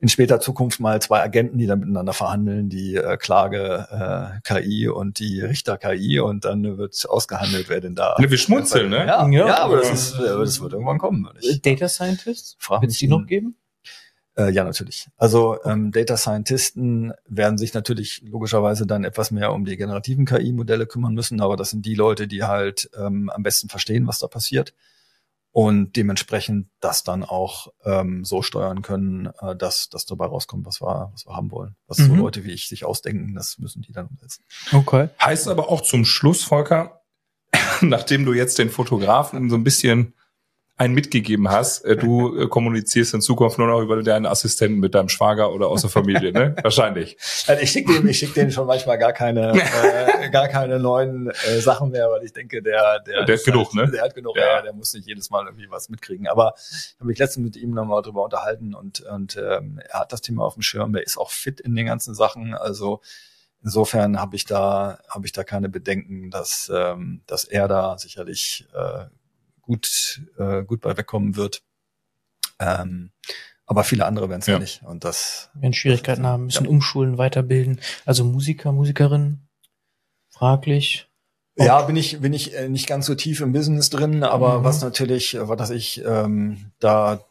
in später Zukunft mal zwei Agenten, die dann miteinander verhandeln, die äh, Klage äh, KI und die Richter KI und dann wird ausgehandelt, wer denn da. Ne, wir schmunzeln, ne? Ja, ja, ja aber das, ist, äh, das wird irgendwann kommen. Ich. Data Scientists? Wird es die noch geben? Äh, ja, natürlich. Also ähm, Data Scientisten werden sich natürlich logischerweise dann etwas mehr um die generativen KI-Modelle kümmern müssen, aber das sind die Leute, die halt ähm, am besten verstehen, was da passiert und dementsprechend das dann auch ähm, so steuern können, äh, dass das dabei rauskommt, was wir, was wir haben wollen. Was mhm. so Leute wie ich sich ausdenken, das müssen die dann umsetzen. Okay. Heißt aber auch zum Schluss, Volker, nachdem du jetzt den Fotografen so ein bisschen einen mitgegeben hast, äh, du äh, kommunizierst in Zukunft nur noch über deinen Assistenten mit deinem Schwager oder aus der Familie, ne? Wahrscheinlich. Also ich schicke dem, ich schick denen schon manchmal gar keine, äh, gar keine neuen äh, Sachen mehr, weil ich denke, der, der, der hat genug, halt, ne? Der hat genug, ja. ja. der muss nicht jedes Mal irgendwie was mitkriegen. Aber ich habe mich letztens mit ihm nochmal drüber unterhalten und, und ähm, er hat das Thema auf dem Schirm, der ist auch fit in den ganzen Sachen. Also insofern habe ich da, habe ich da keine Bedenken, dass, ähm, dass er da sicherlich äh, gut, äh, gut bei wegkommen wird. Ähm, aber viele andere werden es ja. nicht. Und das werden Schwierigkeiten haben, müssen ja. umschulen, weiterbilden. Also Musiker, Musikerinnen, fraglich. Okay. Ja, bin ich bin ich äh, nicht ganz so tief im Business drin, aber mhm. was natürlich, was ich ähm, da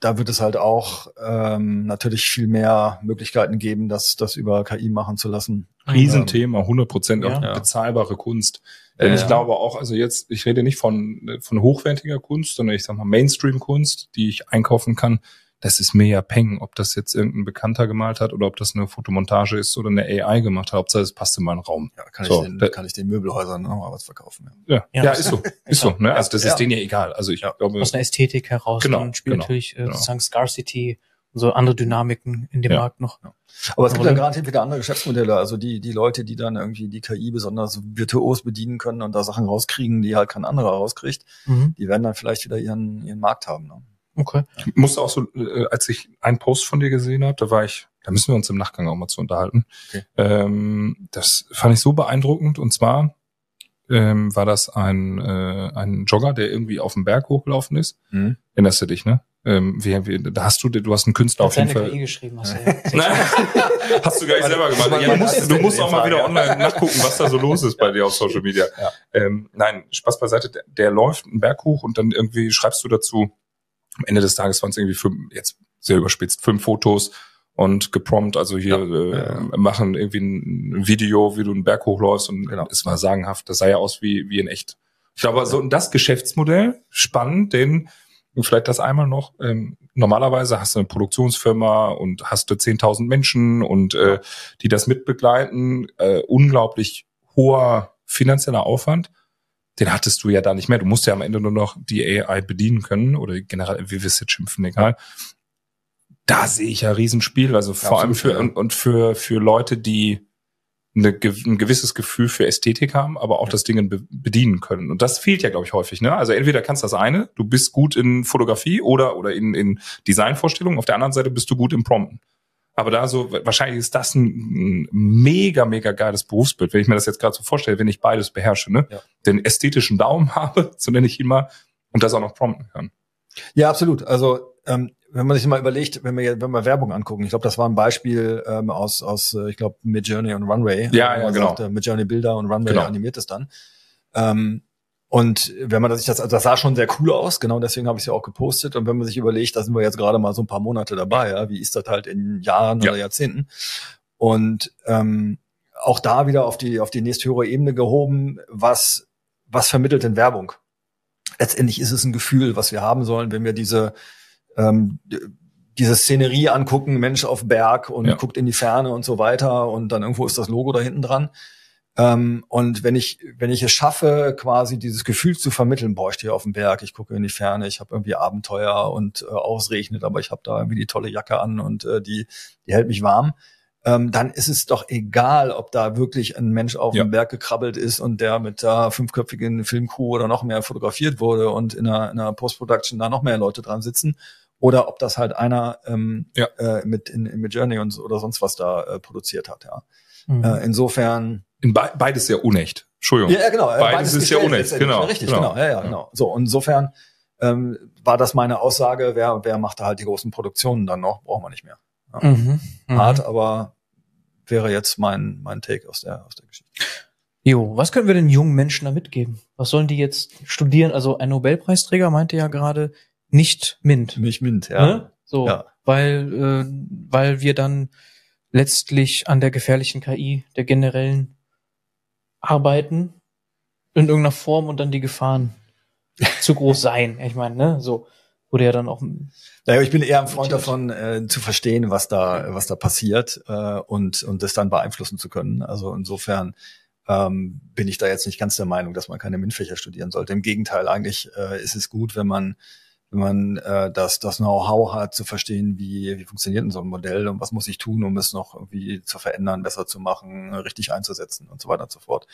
da wird es halt auch ähm, natürlich viel mehr Möglichkeiten geben, das das über KI machen zu lassen. Riesenthema, 100 Prozent ja. bezahlbare Kunst. Denn ja. ich glaube auch, also jetzt, ich rede nicht von, von hochwertiger Kunst, sondern ich sag mal Mainstream-Kunst, die ich einkaufen kann. Das ist mir ja Peng, ob das jetzt irgendein Bekannter gemalt hat oder ob das eine Fotomontage ist oder eine AI gemacht hat. Hauptsache, es passt in meinen Raum. Ja, kann, so, ich, den, kann ich den Möbelhäusern nochmal was verkaufen. Ja, ja, ja, ja ist so. Ist so. Ne? Also das ist denen ja egal. Also ich glaube. Aus einer Ästhetik heraus genau, spielt genau, natürlich äh, genau. sozusagen Scarcity so andere Dynamiken in dem ja. Markt noch. Ja. Aber es gibt dann garantiert wieder andere Geschäftsmodelle. Also die, die Leute, die dann irgendwie die KI besonders virtuos bedienen können und da Sachen rauskriegen, die halt kein anderer rauskriegt, mhm. die werden dann vielleicht wieder ihren, ihren Markt haben. Ne? Okay. Ich musste auch so, äh, als ich einen Post von dir gesehen habe, da war ich, da müssen wir uns im Nachgang auch mal zu unterhalten. Okay. Ähm, das fand ich so beeindruckend und zwar ähm, war das ein, äh, ein Jogger, der irgendwie auf den Berg hochgelaufen ist. Mhm. Erinnerst du dich, ne? Ähm, wie, wie, da hast du, du hast einen Künstler auf jeden Fall. KI geschrieben hast, du ja. hast du gar nicht selber gemacht. Ja, du musst, du musst auch mal wieder online nachgucken, was da so los ist bei dir auf Social Media. Ja. Ähm, nein, Spaß beiseite. Der, der läuft einen Berg hoch und dann irgendwie schreibst du dazu. Am Ende des Tages waren es irgendwie fünf, jetzt sehr überspitzt, fünf Fotos und geprompt, also hier ja, äh, machen irgendwie ein Video, wie du einen Berg hochläufst und genau. es war sagenhaft. Das sah ja aus wie, wie in echt. Ich glaube, so das Geschäftsmodell, spannend, denn vielleicht das einmal noch, ähm, normalerweise hast du eine Produktionsfirma und hast du 10.000 Menschen und äh, die das mitbegleiten, äh, unglaublich hoher finanzieller Aufwand. Den hattest du ja da nicht mehr. Du musst ja am Ende nur noch die AI bedienen können oder generell, wie wir es jetzt schimpfen, egal da sehe ich ja Riesenspiel. Also vor Absolut, allem für ja. und, und für für Leute, die eine, ein gewisses Gefühl für Ästhetik haben, aber auch ja. das Ding be bedienen können. Und das fehlt ja, glaube ich, häufig. Ne? Also entweder kannst du das eine, du bist gut in Fotografie oder oder in, in Designvorstellungen. Auf der anderen Seite bist du gut im Prompten. Aber da so, wahrscheinlich ist das ein, ein mega, mega geiles Berufsbild, wenn ich mir das jetzt gerade so vorstelle, wenn ich beides beherrsche, ne? Ja. Den ästhetischen Daumen habe, so nenne ich ihn mal, und das auch noch prompten kann. Ja, absolut. Also ähm, wenn man sich mal überlegt, wenn wir wenn wir Werbung angucken, ich glaube, das war ein Beispiel ähm, aus aus äh, ich glaube Midjourney und Runway. Ja, ja, genau. Sagt, Midjourney Bilder und Runway genau. animiert es dann. Ähm, und wenn man sich das, also das sah schon sehr cool aus, genau deswegen habe ich es ja auch gepostet. Und wenn man sich überlegt, da sind wir jetzt gerade mal so ein paar Monate dabei, ja, wie ist das halt in Jahren ja. oder Jahrzehnten? Und ähm, auch da wieder auf die auf die nächsthöhere Ebene gehoben, was was vermittelt denn Werbung? Letztendlich ist es ein Gefühl, was wir haben sollen, wenn wir diese ähm, diese Szenerie angucken, Mensch auf Berg und ja. guckt in die Ferne und so weiter und dann irgendwo ist das Logo da hinten dran. Ähm, und wenn ich, wenn ich es schaffe, quasi dieses Gefühl zu vermitteln, boah, ich stehe auf dem Berg, ich gucke in die Ferne, ich habe irgendwie Abenteuer und äh, ausregnet, aber ich habe da irgendwie die tolle Jacke an und äh, die, die hält mich warm, ähm, dann ist es doch egal, ob da wirklich ein Mensch auf ja. dem Berg gekrabbelt ist und der mit da fünfköpfigen Filmcrew oder noch mehr fotografiert wurde und in einer, in einer Post-Production da noch mehr Leute dran sitzen oder ob das halt einer ähm, ja. äh, mit in, in Journey und oder sonst was da äh, produziert hat. Ja. Mhm. Äh, insofern in be beides ja unecht. Entschuldigung. Ja, ja genau. Beides, beides ist ja unecht. Genau. Richtig, genau. genau. Ja, ja, genau. So insofern ähm, war das meine Aussage. Wer wer macht da halt die großen Produktionen dann noch? Braucht man nicht mehr. Ja. Mhm. Mhm. Hart, aber wäre jetzt mein mein Take aus der aus der Geschichte. Jo, was können wir den jungen Menschen da mitgeben? Was sollen die jetzt studieren? Also ein Nobelpreisträger meinte ja gerade, nicht Mint. Nicht Mint, ja. Ne? So, ja. weil äh, weil wir dann letztlich an der gefährlichen KI der generellen arbeiten in irgendeiner Form und dann die Gefahren zu groß sein. Ich meine, ne, so wurde ja dann auch. Naja, ich bin eher ein Freund davon, äh, zu verstehen, was da was da passiert äh, und und das dann beeinflussen zu können. Also insofern ähm, bin ich da jetzt nicht ganz der Meinung, dass man keine MINT-Fächer studieren sollte. Im Gegenteil, eigentlich äh, ist es gut, wenn man wenn man äh, das, das Know-how hat, zu verstehen, wie, wie funktioniert denn so ein Modell und was muss ich tun, um es noch irgendwie zu verändern, besser zu machen, richtig einzusetzen und so weiter und so fort.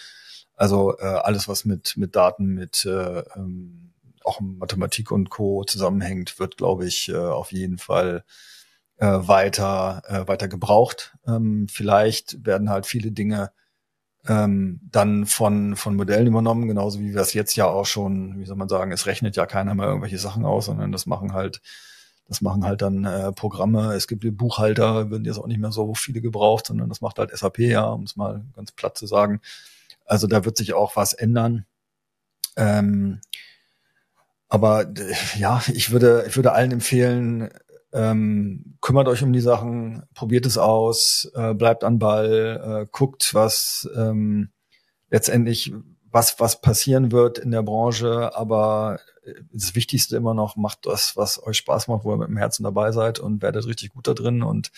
Also äh, alles, was mit, mit Daten, mit äh, ähm, auch Mathematik und Co. zusammenhängt, wird, glaube ich, äh, auf jeden Fall äh, weiter, äh, weiter gebraucht. Ähm, vielleicht werden halt viele Dinge ähm, dann von, von Modellen übernommen, genauso wie wir es jetzt ja auch schon, wie soll man sagen, es rechnet ja keiner mehr irgendwelche Sachen aus, sondern das machen halt, das machen halt dann äh, Programme. Es gibt Buchhalter, würden jetzt auch nicht mehr so viele gebraucht, sondern das macht halt SAP, ja, um es mal ganz platt zu sagen. Also da wird sich auch was ändern. Ähm, aber ja, ich würde, ich würde allen empfehlen, ähm, kümmert euch um die Sachen, probiert es aus, äh, bleibt an Ball, äh, guckt, was ähm, letztendlich was was passieren wird in der Branche, aber äh, das Wichtigste immer noch, macht das, was euch Spaß macht, wo ihr mit dem Herzen dabei seid und werdet richtig gut da drin und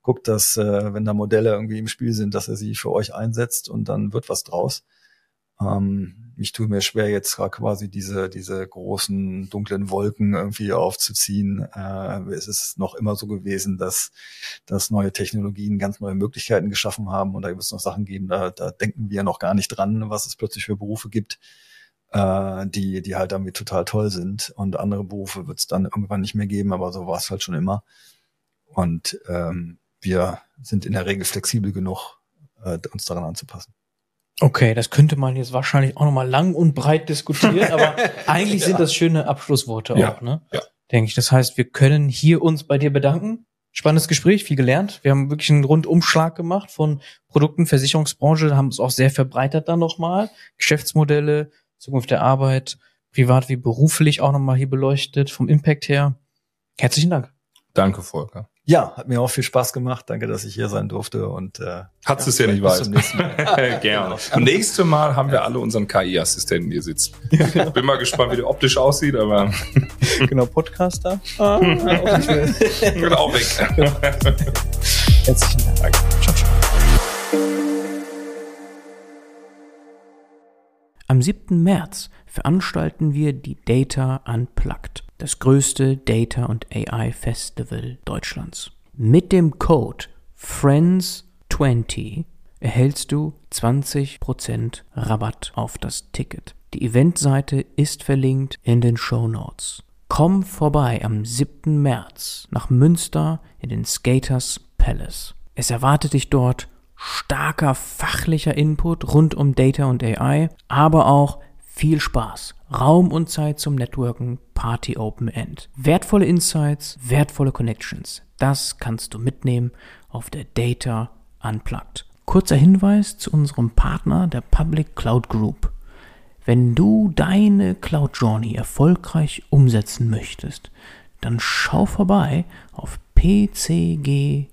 guckt, dass äh, wenn da Modelle irgendwie im Spiel sind, dass er sie für euch einsetzt und dann wird was draus. Ähm, ich tue mir schwer, jetzt quasi diese, diese großen dunklen Wolken irgendwie aufzuziehen. Äh, es ist noch immer so gewesen, dass, dass neue Technologien ganz neue Möglichkeiten geschaffen haben und da wird es noch Sachen geben, da, da denken wir noch gar nicht dran, was es plötzlich für Berufe gibt, äh, die, die halt damit total toll sind. Und andere Berufe wird es dann irgendwann nicht mehr geben, aber so war es halt schon immer. Und ähm, wir sind in der Regel flexibel genug, äh, uns daran anzupassen. Okay, das könnte man jetzt wahrscheinlich auch nochmal lang und breit diskutieren, aber eigentlich ja. sind das schöne Abschlussworte ja. auch, ne? Ja. Denke ich. Das heißt, wir können hier uns bei dir bedanken. Spannendes Gespräch, viel gelernt. Wir haben wirklich einen Rundumschlag gemacht von Produkten, Versicherungsbranche, haben es auch sehr verbreitert dann nochmal. Geschäftsmodelle, Zukunft der Arbeit, privat wie beruflich auch nochmal hier beleuchtet, vom Impact her. Herzlichen Dank. Danke, Volker. Ja, hat mir auch viel Spaß gemacht. Danke, dass ich hier sein durfte und äh, hat es ja, nicht weit. Gerne. Genau. Nächste Mal haben wir alle unseren KI-Assistenten hier sitzen. Ja. Bin mal gespannt, wie der optisch aussieht, aber genau Podcaster. Ah, auch nicht auch weg. Genau. Herzlichen Dank. Am 7. März veranstalten wir die Data Unplugged das größte Data und AI Festival Deutschlands. Mit dem Code FRIENDS20 erhältst du 20% Rabatt auf das Ticket. Die Eventseite ist verlinkt in den Show Notes. Komm vorbei am 7. März nach Münster in den Skaters Palace. Es erwartet dich dort starker fachlicher Input rund um Data und AI, aber auch viel Spaß, Raum und Zeit zum Networken, Party Open End. Wertvolle Insights, wertvolle Connections. Das kannst du mitnehmen auf der Data Unplugged. Kurzer Hinweis zu unserem Partner, der Public Cloud Group. Wenn du deine Cloud Journey erfolgreich umsetzen möchtest, dann schau vorbei auf pcg.io.